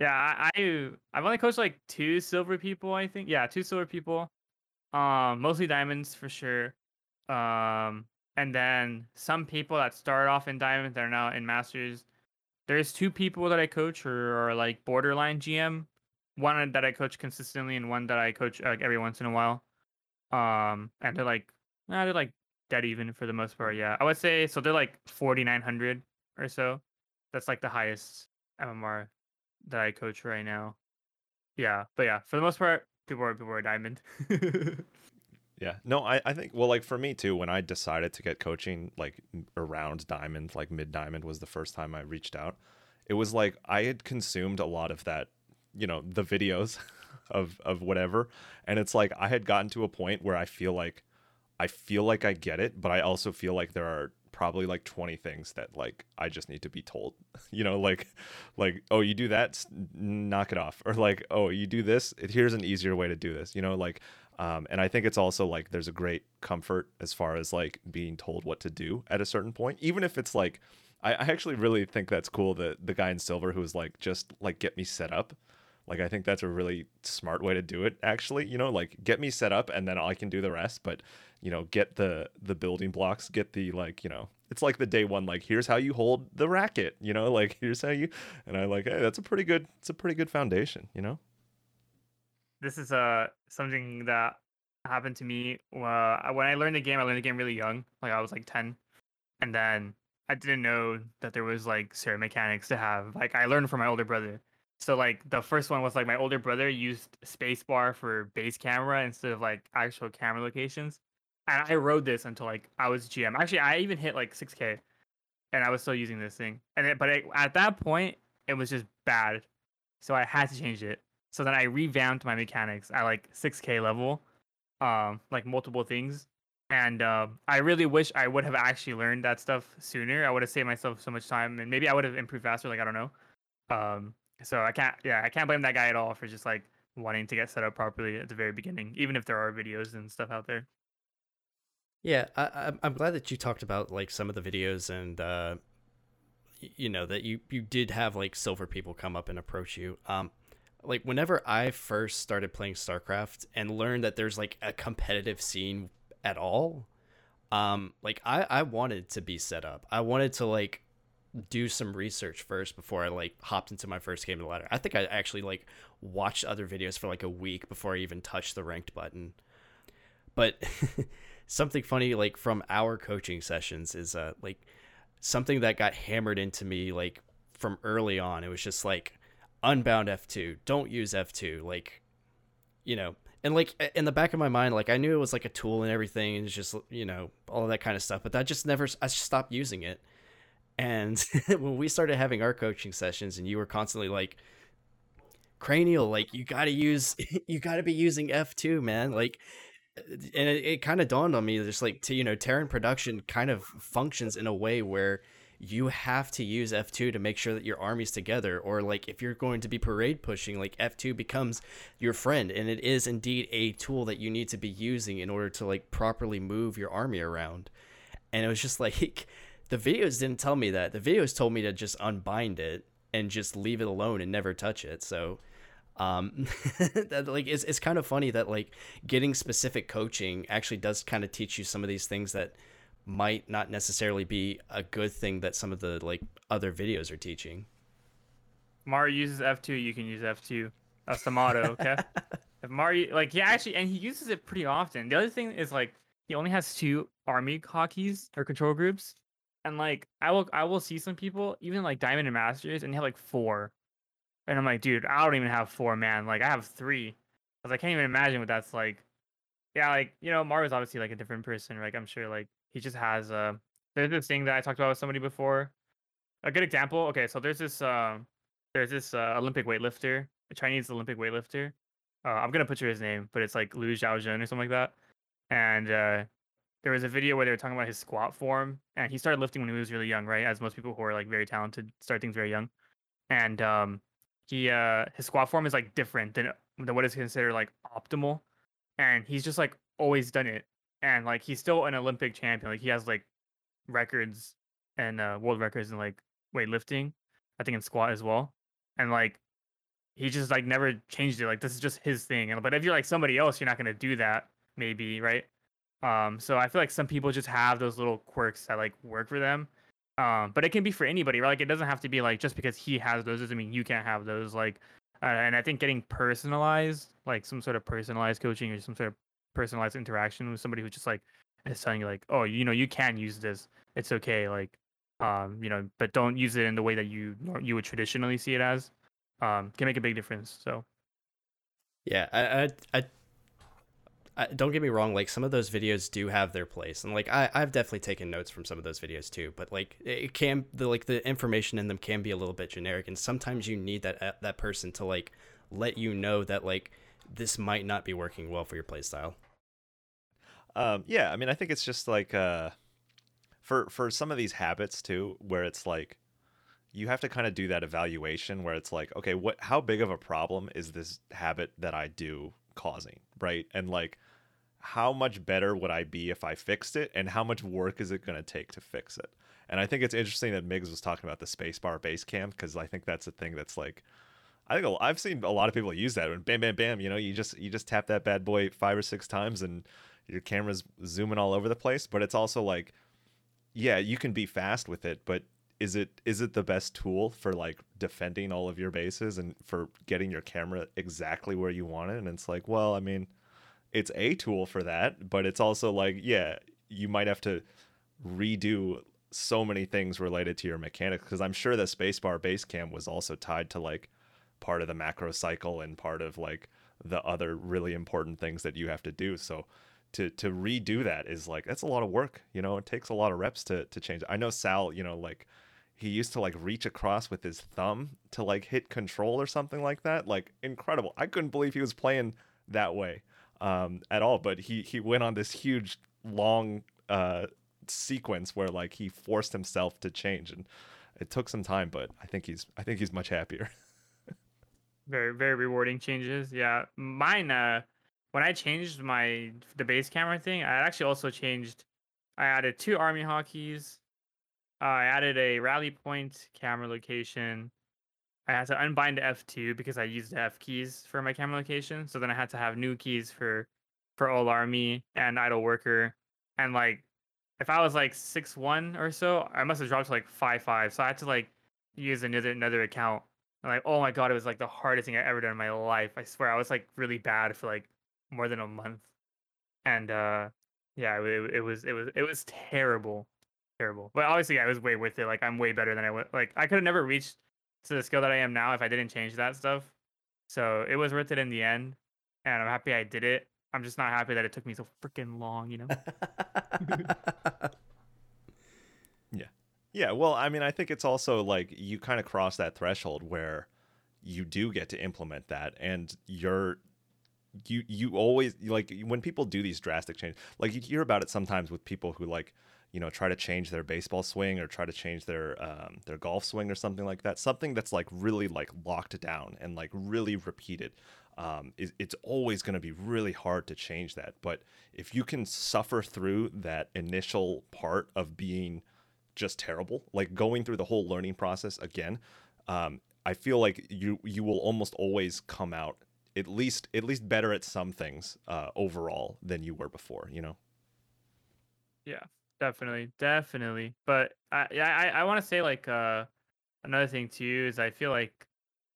Yeah, I, I I've only coached like two silver people. I think yeah, two silver people. Um, mostly diamonds for sure. Um, and then some people that start off in diamonds that are now in masters. There's two people that I coach who are like borderline GM. One that I coach consistently, and one that I coach like every once in a while. Um, and they're like, nah, they're like dead even for the most part. Yeah, I would say so. They're like 4,900 or so. That's like the highest MMR that I coach right now. Yeah, but yeah, for the most part, people are people are diamond. Yeah. No, I, I think well like for me too, when I decided to get coaching like around diamond, like mid diamond was the first time I reached out. It was like I had consumed a lot of that, you know, the videos of of whatever. And it's like I had gotten to a point where I feel like I feel like I get it, but I also feel like there are probably like 20 things that like I just need to be told. you know, like like oh, you do that, knock it off. Or like, oh, you do this, here's an easier way to do this. You know, like um, and I think it's also like there's a great comfort as far as like being told what to do at a certain point, even if it's like I, actually really think that's cool that the guy in silver who was like just like get me set up like I think that's a really smart way to do it actually, you know, like get me set up and then I can do the rest, but you know, get the the building blocks, get the like, you know, it's like the day one like here's how you hold the racket, you know, like here's how you and I like, hey, that's a pretty good it's a pretty good foundation, you know? This is uh something that happened to me uh, when I learned the game. I learned the game really young, like I was like 10. And then I didn't know that there was like certain mechanics to have. Like I learned from my older brother so like the first one was like my older brother used spacebar for base camera instead of like actual camera locations. And I rode this until like I was GM. Actually, I even hit like 6K, and I was still using this thing. And it, but it, at that point, it was just bad, so I had to change it. So then I revamped my mechanics at like 6K level, um, like multiple things. And uh, I really wish I would have actually learned that stuff sooner. I would have saved myself so much time, and maybe I would have improved faster. Like I don't know. Um, so I can't, yeah, I can't blame that guy at all for just like wanting to get set up properly at the very beginning, even if there are videos and stuff out there. Yeah, I, I'm glad that you talked about like some of the videos and uh, you know that you you did have like silver people come up and approach you. Um, like whenever I first started playing StarCraft and learned that there's like a competitive scene at all, um, like I I wanted to be set up. I wanted to like do some research first before I like hopped into my first game of the ladder. I think I actually like watched other videos for like a week before I even touched the ranked button. But something funny like from our coaching sessions is uh like something that got hammered into me like from early on. It was just like unbound F2, don't use F2 like you know, and like in the back of my mind like I knew it was like a tool and everything and it's just you know all that kind of stuff, but that just never I just stopped using it and when we started having our coaching sessions, and you were constantly like, cranial, like you got to use, you got to be using F2, man. Like, and it, it kind of dawned on me just like to, you know, Terran production kind of functions in a way where you have to use F2 to make sure that your army's together. Or like if you're going to be parade pushing, like F2 becomes your friend. And it is indeed a tool that you need to be using in order to like properly move your army around. And it was just like the videos didn't tell me that. The videos told me to just unbind it and just leave it alone and never touch it. So um that like it's, it's kind of funny that like getting specific coaching actually does kind of teach you some of these things that might not necessarily be a good thing that some of the like other videos are teaching. Maru uses f2 you can use f2 that's the motto okay? If Maru like yeah actually and he uses it pretty often. The other thing is like he only has two army hotkeys or control groups and like I will I will see some people even like Diamond and Masters and they have like four, and I'm like, dude, I don't even have four, man. Like I have three, because I can't even imagine what that's like. Yeah, like you know, Maru's obviously like a different person. Like I'm sure like he just has uh there's this thing that I talked about with somebody before. A good example. Okay, so there's this uh, there's this uh, Olympic weightlifter, a Chinese Olympic weightlifter. Uh, I'm gonna butcher his name, but it's like Liu Xiaojun or something like that. And uh, there was a video where they were talking about his squat form, and he started lifting when he was really young, right? As most people who are like very talented start things very young, and um, he uh his squat form is like different than than what is considered like optimal, and he's just like always done it, and like he's still an Olympic champion, like he has like records and uh, world records in like weightlifting, I think in squat as well, and like he just like never changed it. Like this is just his thing, and but if you're like somebody else, you're not gonna do that, maybe, right? Um, so I feel like some people just have those little quirks that like work for them. Um, but it can be for anybody, right? Like it doesn't have to be like just because he has those doesn't mean you can't have those. Like, uh, and I think getting personalized, like some sort of personalized coaching or some sort of personalized interaction with somebody who just like is telling you like, oh, you know, you can use this. It's okay. Like, um, you know, but don't use it in the way that you you would traditionally see it as. Um, can make a big difference. So. Yeah, I I I, don't get me wrong, like some of those videos do have their place, and like I, I've definitely taken notes from some of those videos too. But like it can the like the information in them can be a little bit generic, and sometimes you need that uh, that person to like let you know that like this might not be working well for your playstyle. Um, yeah, I mean, I think it's just like uh, for for some of these habits too, where it's like you have to kind of do that evaluation where it's like, okay, what how big of a problem is this habit that I do causing, right? And like how much better would I be if I fixed it and how much work is it going to take to fix it? And I think it's interesting that Migs was talking about the spacebar base cam because I think that's a thing that's like I think I've seen a lot of people use that and bam bam bam, you know, you just you just tap that bad boy 5 or 6 times and your camera's zooming all over the place, but it's also like yeah, you can be fast with it, but is it is it the best tool for like defending all of your bases and for getting your camera exactly where you want it and it's like well i mean it's a tool for that but it's also like yeah you might have to redo so many things related to your mechanics because i'm sure the spacebar base cam was also tied to like part of the macro cycle and part of like the other really important things that you have to do so to to redo that is like that's a lot of work you know it takes a lot of reps to to change i know sal you know like he used to like reach across with his thumb to like hit control or something like that. Like incredible. I couldn't believe he was playing that way um, at all. But he he went on this huge long uh, sequence where like he forced himself to change, and it took some time. But I think he's I think he's much happier. very very rewarding changes. Yeah, mine. Uh, when I changed my the base camera thing, I actually also changed. I added two army hotkeys I added a rally point camera location. I had to unbind F2 because I used F keys for my camera location. So then I had to have new keys for for all army and idle worker. And like if I was like six one or so, I must have dropped to like five five. So I had to like use another another account. And like, oh my god, it was like the hardest thing I ever done in my life. I swear I was like really bad for like more than a month. And uh yeah, it, it was it was it was terrible terrible. But obviously, I was way with it. Like I'm way better than I was. Like I could have never reached to the skill that I am now if I didn't change that stuff. So it was worth it in the end, and I'm happy I did it. I'm just not happy that it took me so freaking long. You know. yeah. Yeah. Well, I mean, I think it's also like you kind of cross that threshold where you do get to implement that, and you're you you always like when people do these drastic changes like you hear about it sometimes with people who like you know try to change their baseball swing or try to change their um, their golf swing or something like that. Something that's like really like locked down and like really repeated um, is, it's always going to be really hard to change that. But if you can suffer through that initial part of being just terrible like going through the whole learning process again um, i feel like you you will almost always come out at least at least better at some things uh, overall than you were before you know? Yeah Definitely, definitely. But I I, I want to say like uh another thing too is I feel like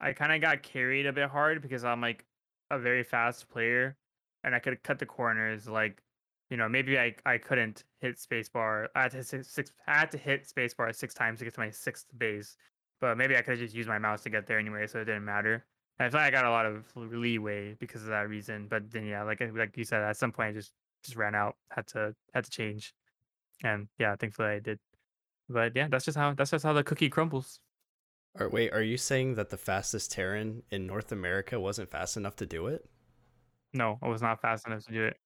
I kind of got carried a bit hard because I'm like a very fast player and I could cut the corners like you know maybe I I couldn't hit spacebar I had to hit six I had to hit spacebar six times to get to my sixth base but maybe I could just use my mouse to get there anyway so it didn't matter I feel like I got a lot of leeway because of that reason but then yeah like like you said at some point I just just ran out had to had to change and yeah, thankfully I did. But yeah, that's just how that's just how the cookie crumbles. Or wait, are you saying that the fastest Terran in North America wasn't fast enough to do it? No, I was not fast enough to do it.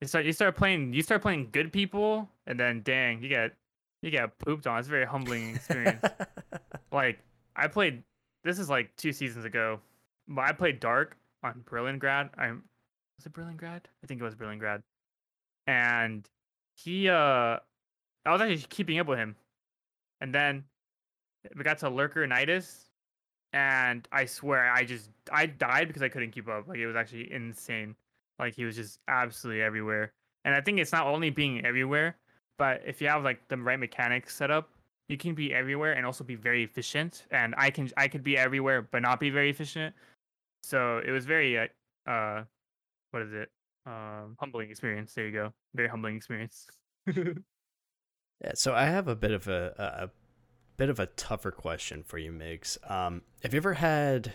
You start you start playing you start playing good people, and then dang, you get you get pooped on. It's a very humbling experience. like I played this is like two seasons ago. But I played Dark on Berlingrad. I'm was it Berlingrad? I think it was Berlingrad. And he uh I was actually keeping up with him. And then we got to Lurker Nidus and I swear I just I died because I couldn't keep up. Like it was actually insane. Like he was just absolutely everywhere. And I think it's not only being everywhere, but if you have like the right mechanics set up, you can be everywhere and also be very efficient. And I can I could be everywhere but not be very efficient. So it was very uh, uh what is it? Um, humbling experience. There you go. Very humbling experience. yeah. So I have a bit of a, a, a bit of a tougher question for you, Migs. Um, have you ever had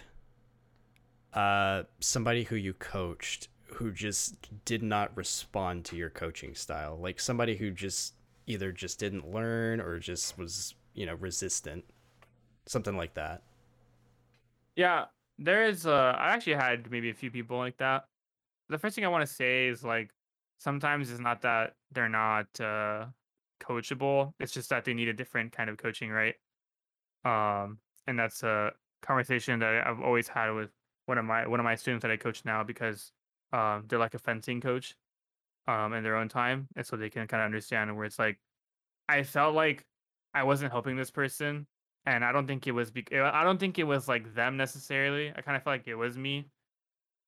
uh, somebody who you coached who just did not respond to your coaching style like somebody who just either just didn't learn or just was you know resistant something like that Yeah, there is. Uh, I actually had maybe a few people like that. The first thing I want to say is like sometimes it's not that they're not uh, coachable. It's just that they need a different kind of coaching, right? Um, and that's a conversation that I've always had with one of my one of my students that I coach now because um, they're like a fencing coach um, in their own time, and so they can kind of understand where it's like I felt like I wasn't helping this person, and I don't think it was. Bec- I don't think it was like them necessarily. I kind of felt like it was me.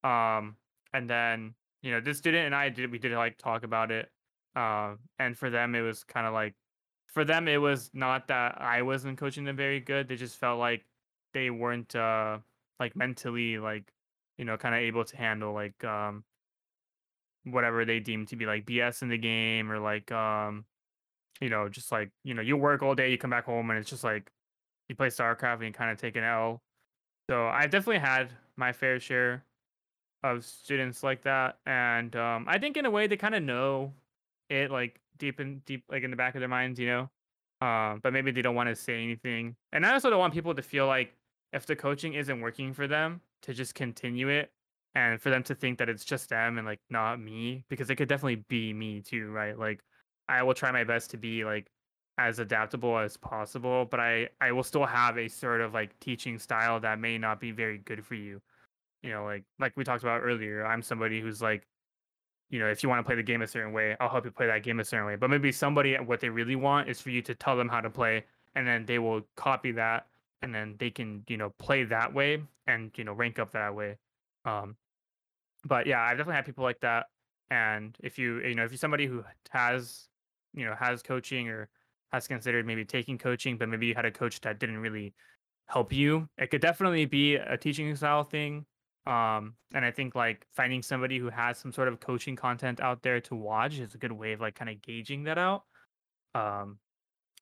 Um, and then you know, this student and I did we did like talk about it. Um, and for them, it was kind of like, for them, it was not that I wasn't coaching them very good. They just felt like they weren't uh like mentally like you know kind of able to handle like um whatever they deem to be like BS in the game or like um you know just like you know you work all day you come back home and it's just like you play StarCraft and you kind of take an L. So I definitely had my fair share of students like that, and um, I think in a way they kind of know it like deep in deep like in the back of their minds, you know. Um, but maybe they don't want to say anything, and I also don't want people to feel like if the coaching isn't working for them to just continue it and for them to think that it's just them and like not me because it could definitely be me too right like i will try my best to be like as adaptable as possible but i i will still have a sort of like teaching style that may not be very good for you you know like like we talked about earlier i'm somebody who's like you know if you want to play the game a certain way i'll help you play that game a certain way but maybe somebody what they really want is for you to tell them how to play and then they will copy that and then they can you know play that way and you know rank up that way um but yeah i've definitely had people like that and if you you know if you're somebody who has you know has coaching or has considered maybe taking coaching but maybe you had a coach that didn't really help you it could definitely be a teaching style thing um and i think like finding somebody who has some sort of coaching content out there to watch is a good way of like kind of gauging that out um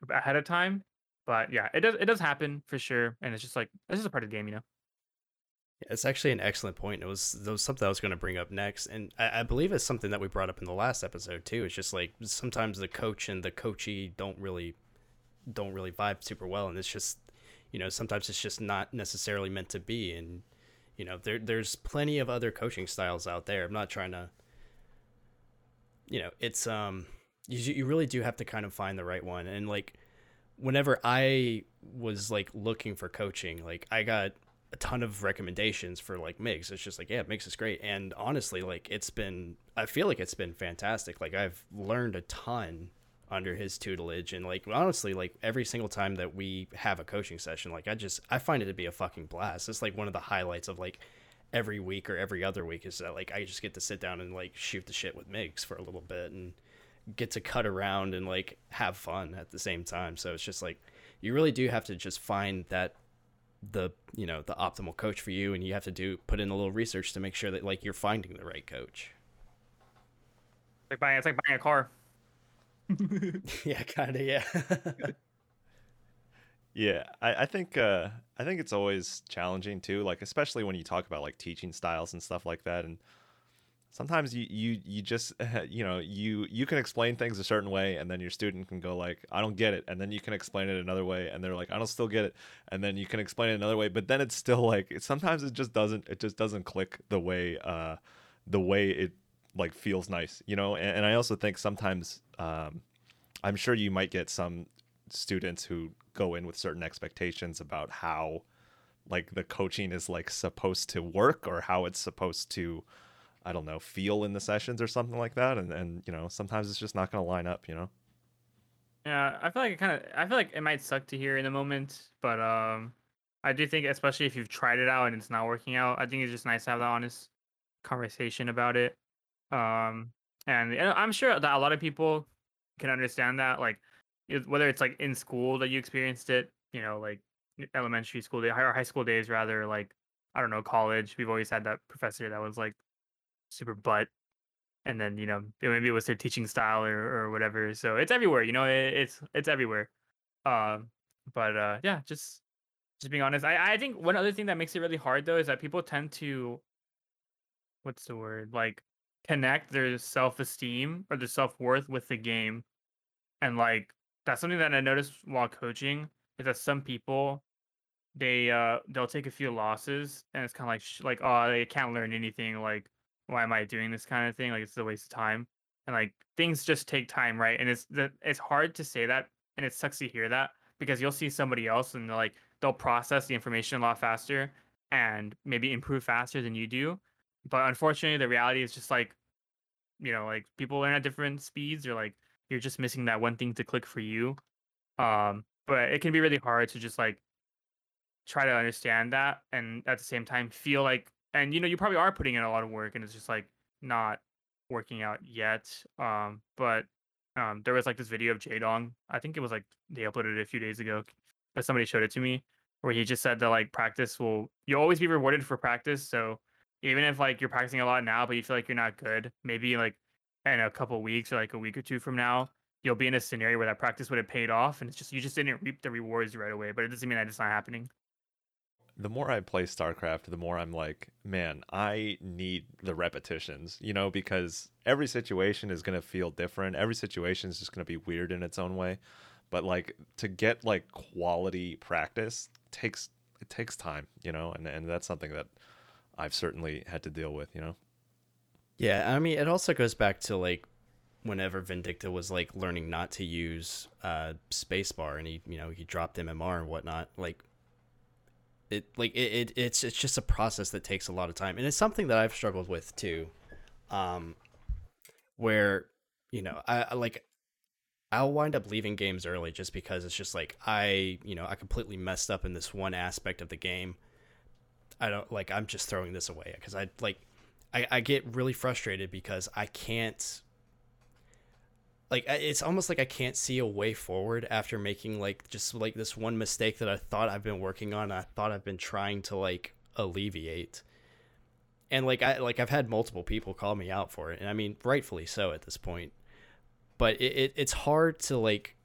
ahead of time but yeah it does it does happen for sure and it's just like this is a part of the game you know It's actually an excellent point. It was that was something I was going to bring up next, and I, I believe it's something that we brought up in the last episode too. It's just like sometimes the coach and the coachee don't really don't really vibe super well, and it's just you know sometimes it's just not necessarily meant to be. And you know there there's plenty of other coaching styles out there. I'm not trying to you know it's um you you really do have to kind of find the right one, and like whenever I was like looking for coaching, like I got a ton of recommendations for like Migs. It's just like, yeah, Migs is great. And honestly, like it's been I feel like it's been fantastic. Like I've learned a ton under his tutelage and like honestly, like every single time that we have a coaching session, like I just I find it to be a fucking blast. It's like one of the highlights of like every week or every other week is that like I just get to sit down and like shoot the shit with Migs for a little bit and get to cut around and like have fun at the same time. So it's just like you really do have to just find that the you know the optimal coach for you and you have to do put in a little research to make sure that like you're finding the right coach like buying it's like buying a car. yeah kind of yeah Yeah, I, I think uh, I think it's always challenging too, like especially when you talk about like teaching styles and stuff like that. And sometimes you you you just you know you you can explain things a certain way, and then your student can go like, I don't get it, and then you can explain it another way, and they're like, I don't still get it, and then you can explain it another way, but then it's still like sometimes it just doesn't it just doesn't click the way uh the way it like feels nice, you know. And, and I also think sometimes um, I'm sure you might get some students who go in with certain expectations about how like the coaching is like supposed to work or how it's supposed to i don't know feel in the sessions or something like that and and you know sometimes it's just not going to line up you know Yeah, I feel like it kind of. I feel like it might suck to hear in the moment, but um, I do think, especially if you've tried it out and it's not working out, I think it's just nice to have that honest conversation about it. Um, and, I'm sure that a lot of people can understand that, like whether it's like in school that you experienced it, you know, like elementary school day or high school days, rather like I don't know, college. We've always had that professor that was like super butt and then you know maybe it was their teaching style or, or whatever so it's everywhere you know it, it's it's everywhere um but uh yeah just just being honest i i think one other thing that makes it really hard though is that people tend to what's the word like connect their self-esteem or their self-worth with the game and like that's something that i noticed while coaching is that some people they uh they'll take a few losses and it's kind of like sh- like oh they can't learn anything like why am i doing this kind of thing? Like it's a waste of time. And like things just take time right? And it's that it's hard to say that and it sucks to hear that because you'll see somebody else and they're like they'll process the information a lot faster and maybe improve faster than you do but unfortunately the reality is just like you know like people learn at different speeds or like you're just missing that one thing to click for you. Um but it can be really hard to just like try to understand that and at the same time feel like and you know you probably are putting in a lot of work and it's just like not working out yet. Um but um there was like this video of Jaedong I think it was like they uploaded it a few days ago but somebody showed it to me where he just said that like practice will you'll always be rewarded for practice. So even if like you're practicing a lot now but you feel like you're not good maybe like in a couple weeks or like a week or two from now you'll be in a scenario where that practice would have paid off and it's just you just didn't reap the rewards right away but it doesn't mean that it's not happening the more I play StarCraft, the more I'm like, man, I need the repetitions, you know, because every situation is going to feel different. Every situation is just going to be weird in its own way. But like to get like quality practice takes it takes time, you know, and and that's something that I've certainly had to deal with, you know. Yeah, I mean, it also goes back to like whenever Vindicta was like learning not to use uh spacebar and he, you know, he dropped MMR and whatnot. Like it like it, it it's it's just a process that takes a lot of time and it's something that i've struggled with too um where you know i, I like i'll wind up leaving games early just because it's just like i you know i completely messed up in this one aspect of the game i don't like i'm just throwing this away because i like I, I get really frustrated because i can't like it's almost like I can't see a way forward after making like just like this one mistake that I thought I've been working on. I thought I've been trying to like alleviate. And like I like I've had multiple people call me out for it, and I mean rightfully so at this point. But it, it it's hard to like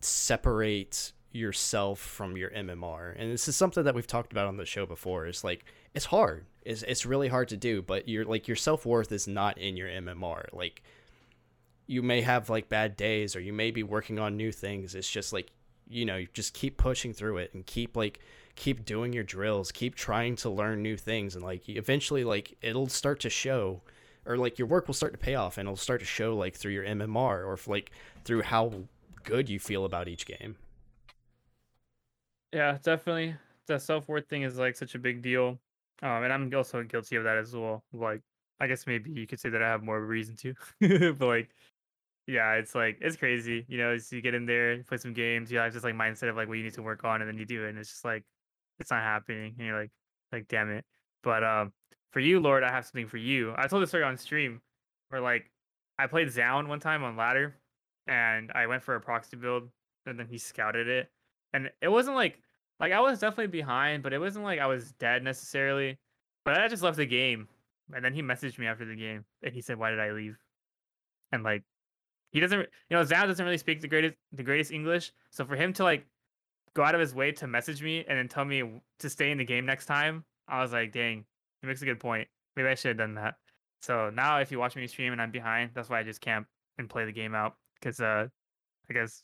separate yourself from your MMR, and this is something that we've talked about on the show before. It's like it's hard. It's it's really hard to do, but you're like your self worth is not in your MMR. Like you may have like bad days or you may be working on new things. It's just like, you know, just keep pushing through it and keep like keep doing your drills, keep trying to learn new things and like eventually like it'll start to show or like your work will start to pay off and it'll start to show like through your MMR or like through how good you feel about each game. Yeah, definitely. The self worth thing is like such a big deal. Um, and I'm also guilty of that as well. Like, I guess maybe you could say that I have more of a reason to, but like, yeah, it's like it's crazy. You know, so you get in there, play some games, you have this like mindset of like what you need to work on, and then you do it, and it's just like it's not happening, and you're like, like damn it. But um, for you, Lord, I have something for you. I told this story on stream, where like I played Zoun one time on ladder, and I went for a proxy build, and then he scouted it, and it wasn't like like I was definitely behind, but it wasn't like I was dead necessarily. But I just left the game, and then he messaged me after the game, and he said, "Why did I leave?" And like he doesn't you know Zao doesn't really speak the greatest the greatest English. So for him to like go out of his way to message me and then tell me to stay in the game next time, I was like, dang, he makes a good point. Maybe I should have done that. So now if you watch me stream and I'm behind, that's why I just camp and play the game out. Cause uh I guess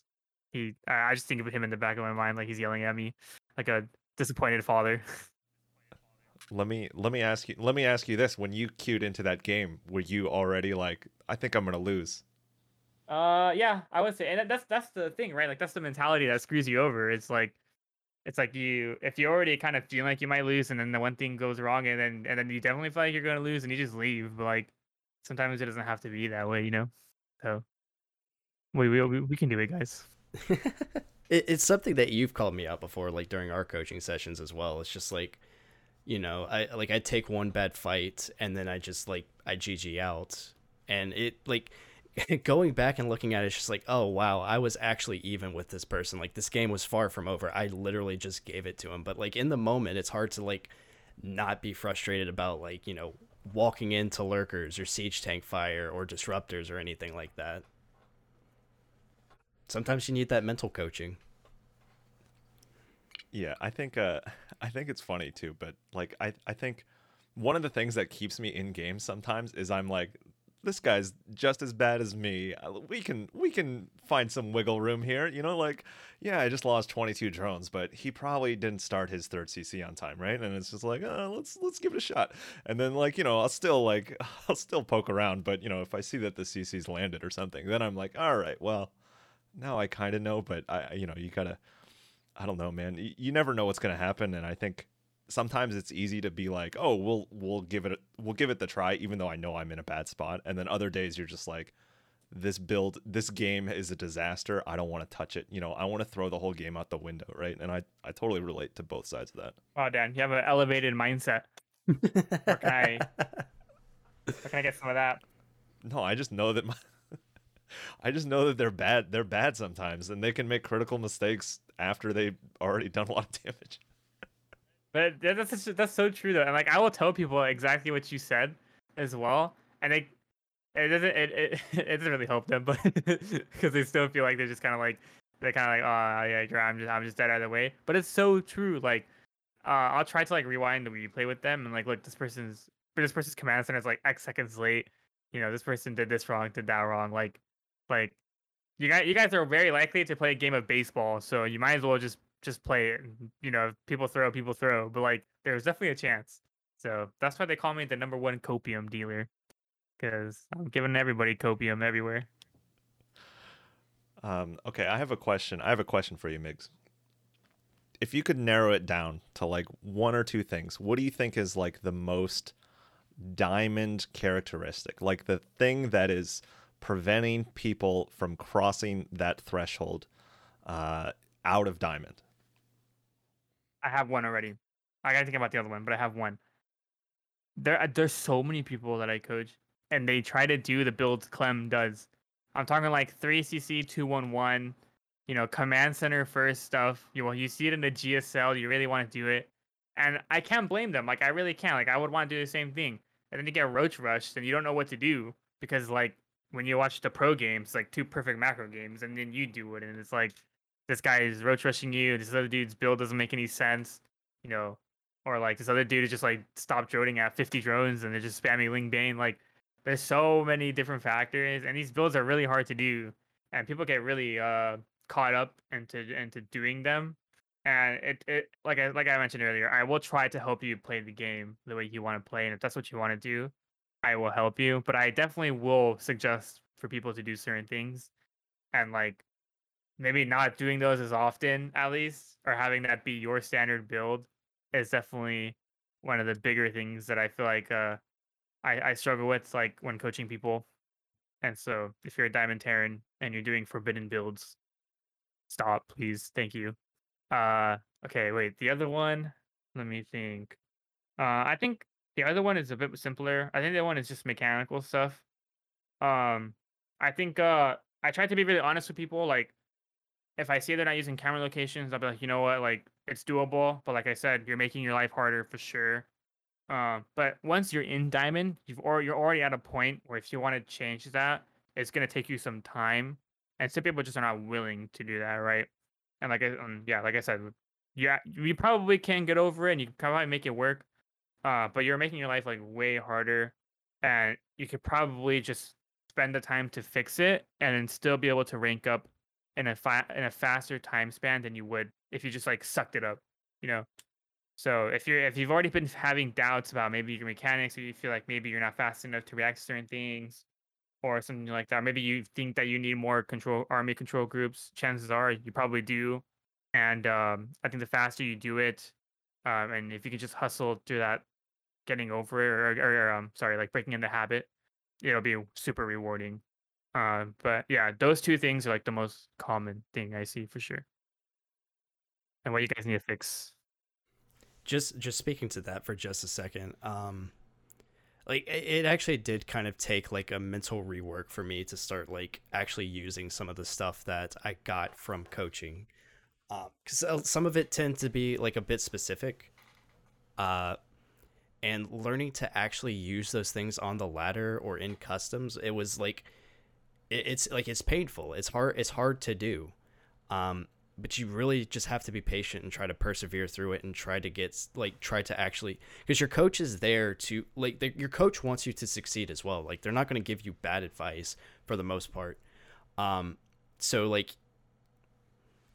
he I just think of him in the back of my mind like he's yelling at me like a disappointed father. let me let me ask you let me ask you this when you queued into that game were you already like i think i'm gonna lose uh, yeah, I would say, and that's that's the thing, right? Like that's the mentality that screws you over. It's like, it's like you if you already kind of feel like you might lose, and then the one thing goes wrong, and then and then you definitely feel like you're going to lose, and you just leave. But like sometimes it doesn't have to be that way, you know. So we we we can do it, guys. it, it's something that you've called me out before, like during our coaching sessions as well. It's just like, you know, I like I take one bad fight, and then I just like I GG out, and it like going back and looking at it, it's just like, oh wow, I was actually even with this person. Like this game was far from over. I literally just gave it to him. But like in the moment, it's hard to like not be frustrated about like you know walking into lurkers or siege tank fire or disruptors or anything like that. Sometimes you need that mental coaching. Yeah, I think uh I think it's funny too, but like I I think one of the things that keeps me in games sometimes is I'm like this guy's just as bad as me. Uh, We can we can find some wiggle room here. You know, like yeah, I just lost 22 drones, but he probably didn't start his third CC on time, right? And it's just like, uh, let's let's give it a shot. And then like you know, I'll still like I'll still poke around, but you know, if I see that the CC's landed or something, then I'm like, all right, well, now I kind of know, but I you know, you gotta. I don't know, man. You, you never know what's gonna happen, and I think sometimes it's easy to be like, "Oh, we'll we'll give it a, we'll give it the try," even though I know I'm in a bad spot. And then other days you're just like, "This build, this game is a disaster. I don't want to touch it. You know, I want to throw the whole game out the window, right?" And I I totally relate to both sides of that. Wow, Dan, you have an elevated mindset. Where can I, where can I get some of that? No, I just know that my. I just know that they're bad. They're bad sometimes, and they can make critical mistakes after they've already done a lot of damage. But that's that's so true though, and like I will tell people exactly what you said as well, and they it doesn't it it, it doesn't really help them, but because they still feel like they're just kind of like they're kind of like oh yeah I'm just I'm just dead either way. But it's so true. Like uh, I'll try to like rewind the replay with them and like look this person's this person's command center is like X seconds late. You know this person did this wrong, did that wrong. Like like you guys you guys are very likely to play a game of baseball, so you might as well just just play it. You know, people throw, people throw. But like, there's definitely a chance. So that's why they call me the number one copium dealer, because I'm giving everybody copium everywhere. Um, okay, I have a question. I have a question for you, Migs. If you could narrow it down to like one or two things, what do you think is like the most diamond characteristic? Like the thing that is preventing people from crossing that threshold uh, out of diamond? I have one already. I gotta think about the other one, but I have one. There, uh, there's so many people that I coach, and they try to do the builds Clem does. I'm talking like 3CC 211, you know, command center first stuff. You well, you see it in the GSL, you really want to do it, and I can't blame them. Like I really can't. Like I would want to do the same thing, and then you get roach rushed, and you don't know what to do because like when you watch the pro games, like two perfect macro games, and then you do it, and it's like this guy is roach rushing you. This other dude's build doesn't make any sense, you know, or like this other dude is just like stop droning at 50 drones and they're just spamming Ling Bane. Like there's so many different factors, and these builds are really hard to do, and people get really uh caught up into into doing them. And it, it like I like I mentioned earlier, I will try to help you play the game the way you want to play, and if that's what you want to do, I will help you. But I definitely will suggest for people to do certain things, and like maybe not doing those as often at least or having that be your standard build is definitely one of the bigger things that i feel like uh i, I struggle with like when coaching people. And so if you're a diamond terran and you're doing forbidden builds stop please. Thank you. Uh okay wait the other one let me think. Uh i think the other one is a bit simpler i think that one is just mechanical stuff um i think uh i try to be really honest with people like if I see they're not using camera locations, I'll be like, you know what, like it's doable. But like I said, you're making your life harder for sure. Um, but once you're in diamond, you've or you're already at a point where if you want to change that, it's gonna take you some time, and some people just are not willing to do that, right? And like, um, yeah, like I said, yeah, you probably can get over it, and you can probably make it work. Uh, but you're making your life like way harder, and you could probably just spend the time to fix it, and still be able to rank up in a fa- in a faster time span than you would if you just like sucked it up, you know. So if you're if you've already been having doubts about maybe your mechanics, or you feel like maybe you're not fast enough to react to certain things, or something like that, maybe you think that you need more control army control groups. Chances are you probably do, and um, I think the faster you do it, um, and if you can just hustle through that, getting over it, or, or, or um, sorry, like breaking in the habit, it'll be super rewarding. Uh, but yeah, those two things are like the most common thing I see for sure. And what you guys need to fix. just just speaking to that for just a second um like it actually did kind of take like a mental rework for me to start like actually using some of the stuff that i got from coaching because some of it tends to be like a bit specific uh and learning to actually use those things on the ladder or in customs it was like it, it's like it's painful. It's hard it's hard to do. Um but you really just have to be patient and try to persevere through it and try to get like try to actually because your coach is there to like your coach wants you to succeed as well. Like they're not going to give you bad advice for the most part. Um so like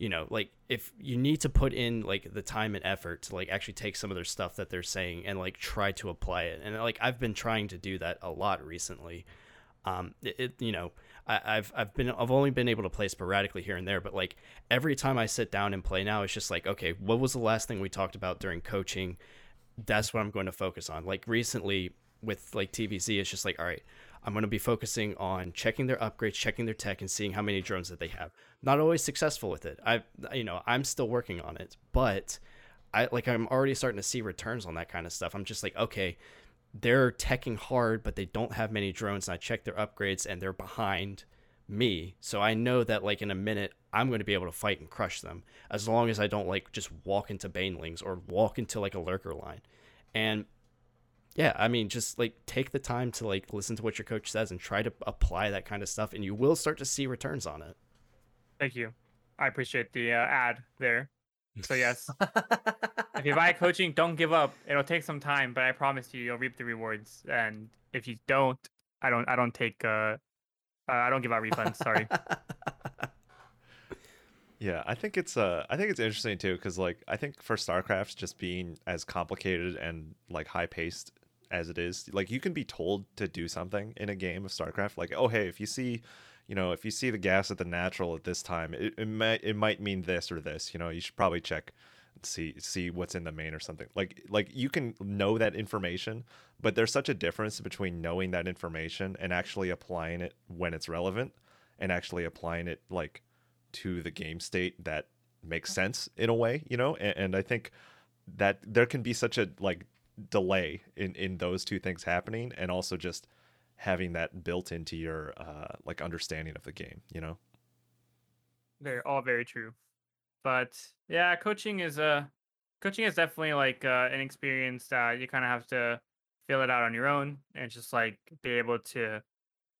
you know like if you need to put in like the time and effort to like actually take some of their stuff that they're saying and like try to apply it and like i've been trying to do that a lot recently um it, it you know I, have I've been I've only been able to play sporadically here and there, but like every time I sit down and play now, it's just like okay, what was the last thing we talked about during coaching? That's what I'm going to focus on. Like recently with like TVZ, it's just like all right, I'm going to be focusing on checking their upgrades, checking their tech, and seeing how many drones that they have. Not always successful with it. I you know I'm still working on it, but I like I'm already starting to see returns on that kind of stuff. I'm just like okay they're teching hard, but they don't have many drones. And I check their upgrades and they're behind me. So I know that like in a minute I'm going to be able to fight and crush them as long as I don't like just walk into banelings or walk into like a lurker line. And yeah, I mean just like take the time to like listen to what your coach says and try to apply that kind of stuff and you will start to see returns on it. Thank you. I appreciate the uh, ad there. So yes, if you buy coaching, don't give up. It'll take some time, but I promise you, you'll reap the rewards. And if you don't, I don't, I don't take, uh, uh I don't give out refunds. Sorry. Yeah, I think it's uh I think it's interesting too cuz like I think for StarCraft just being as complicated and like high paced as it is, like you can be told to do something in a game of StarCraft like, "Oh, hey, if you see you know, if you see the gas at the natural at this time, it, it might it might mean this or this. You know, you should probably check see see what's in the main or something. Like like you can know that information, but there's such a difference between knowing that information and actually applying it when it's relevant and actually applying it like to the game state that makes sense in a way, you know? And, and I think that there can be such a like delay in in those two things happening and also just having that built into your uh, like understanding of the game. You know. They're all very true, but yeah, coaching is a uh, coaching is definitely like uh, an experience that you kind of have to fill it out on your own and just like be able to,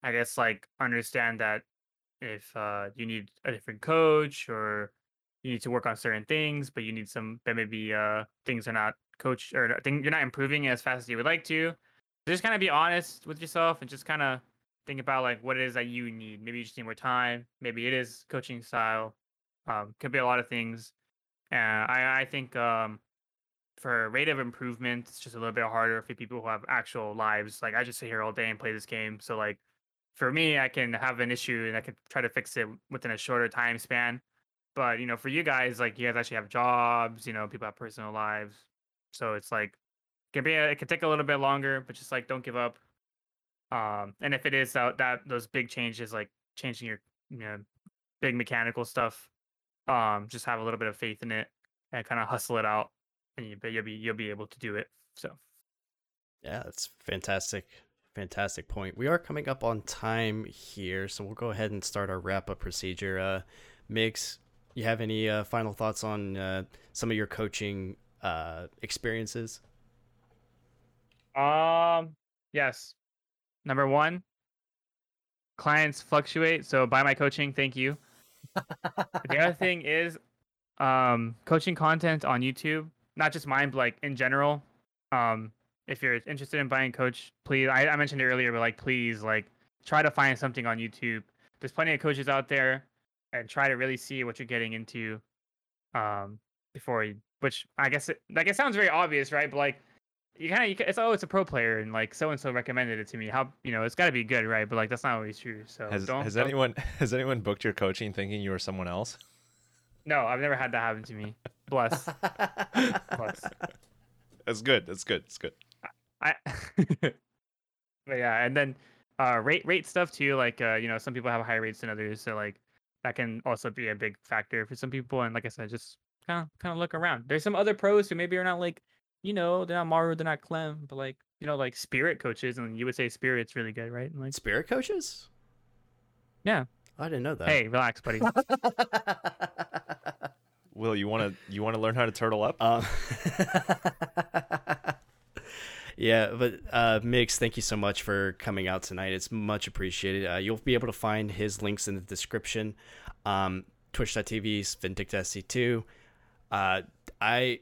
I guess, like understand that if uh, you need a different coach or you need to work on certain things, but you need some that maybe uh, things are not coach or think you're not improving as fast as you would like to just kind of be honest with yourself and just kind of think about like what it is that you need. Maybe you just need more time. Maybe it is coaching style. Um, could be a lot of things. And I, I think um, for rate of improvement, it's just a little bit harder for people who have actual lives. Like I just sit here all day and play this game. So like for me, I can have an issue and I can try to fix it within a shorter time span. But you know, for you guys, like you guys actually have jobs. You know, people have personal lives. So it's like can be a, it can take a little bit longer, but just like don't give up. Um, and if it is that that those big changes, like changing your you know big mechanical stuff, um, just have a little bit of faith in it and kind of hustle it out, and you, you'll be you'll be able to do it. So, yeah, that's fantastic. Fantastic point. We are coming up on time here, so we'll go ahead and start our wrap up procedure. Uh, Migs, you have any uh, final thoughts on uh, some of your coaching uh, experiences? Um, yes. Number one, clients fluctuate. So buy my coaching. Thank you. the other thing is, um, coaching content on YouTube, not just mine, but like in general. Um, if you're interested in buying coach, please. I, I mentioned it earlier, but like, please, like, try to find something on YouTube. There's plenty of coaches out there, and try to really see what you're getting into. Um, before you, which I guess it, like it sounds very obvious, right? But like you kind of it's oh it's a pro player and like so and so recommended it to me. How you know it's got to be good right? But like that's not always true so has, don't, has don't... anyone has anyone booked your coaching thinking you were someone else? No i've never had that happen to me. Bless. Bless. That's good that's good That's good. I but yeah and then uh rate rate stuff too like uh you know some people have higher rates than others so like that can also be a big factor for some people and like i said just kind of kind of look around there's some other pros who maybe are not like you know, they're not Maru, they're not Clem, but like, you know, like spirit coaches, and you would say spirit's really good, right? And like spirit coaches. Yeah, I didn't know that. Hey, relax, buddy. Will you want to you want to learn how to turtle up? Um, yeah, but uh, Migs, thank you so much for coming out tonight. It's much appreciated. Uh, you'll be able to find his links in the description. Um, twitch.tv vindicta_sc2 uh, i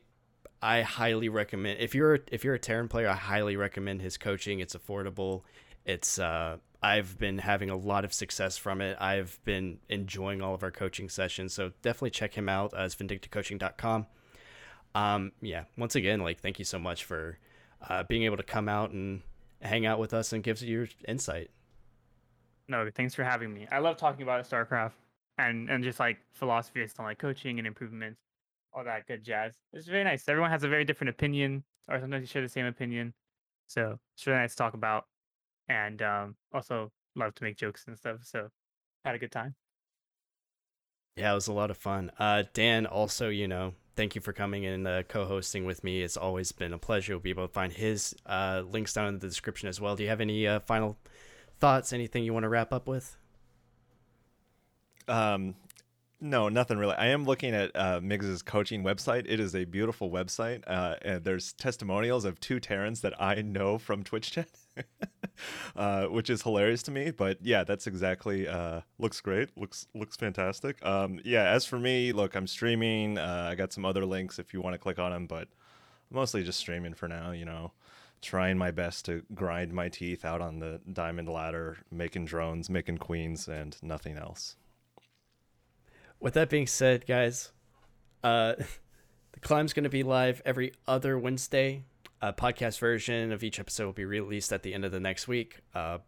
i highly recommend if you're if you're a terran player i highly recommend his coaching. It's affordable. It's uh i've been having a lot of success from it. I've been enjoying all of our coaching sessions so definitely check him out as vindictacoaching.com um yeah once again like thank you so much for uh, being able to come out and hang out with us and give your insight. No, thanks for having me. I love talking about StarCraft and and just like philosophy on like coaching and improvements, all that good jazz. It's very nice. Everyone has a very different opinion, or sometimes you share the same opinion. So it's really nice to talk about, and um, also love to make jokes and stuff. So had a good time. Yeah, it was a lot of fun. Uh, Dan, also, you know, thank you for coming and uh, co-hosting with me. It's always been a pleasure. We'll be able to find his uh, links down in the description as well. Do you have any uh, final thoughts? Anything you want to wrap up with? Um, no, nothing really. I am looking at uh, Migs's coaching website. It is a beautiful website, uh, and there's testimonials of two Terrans that I know from Twitch chat, uh, which is hilarious to me. But yeah, that's exactly uh, looks great. looks looks fantastic. Um, yeah, as for me, look, I'm streaming. Uh, I got some other links if you want to click on them, but mostly just streaming for now. You know, trying my best to grind my teeth out on the diamond ladder, making drones, making queens, and nothing else. With that being said, guys, uh, the climb's going to be live every other Wednesday. A podcast version of each episode will be released at the end of the next week. Uh,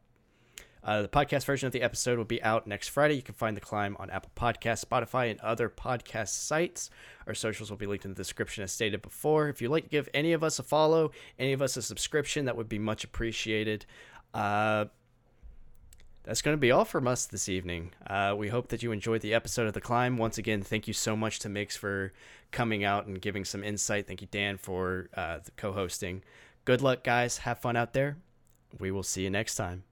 uh, the podcast version of the episode will be out next Friday. You can find the climb on Apple Podcasts, Spotify, and other podcast sites. Our socials will be linked in the description as stated before. If you'd like to give any of us a follow, any of us a subscription, that would be much appreciated. Uh, that's going to be all from us this evening. Uh, we hope that you enjoyed the episode of The Climb. Once again, thank you so much to Migs for coming out and giving some insight. Thank you, Dan, for uh, co hosting. Good luck, guys. Have fun out there. We will see you next time.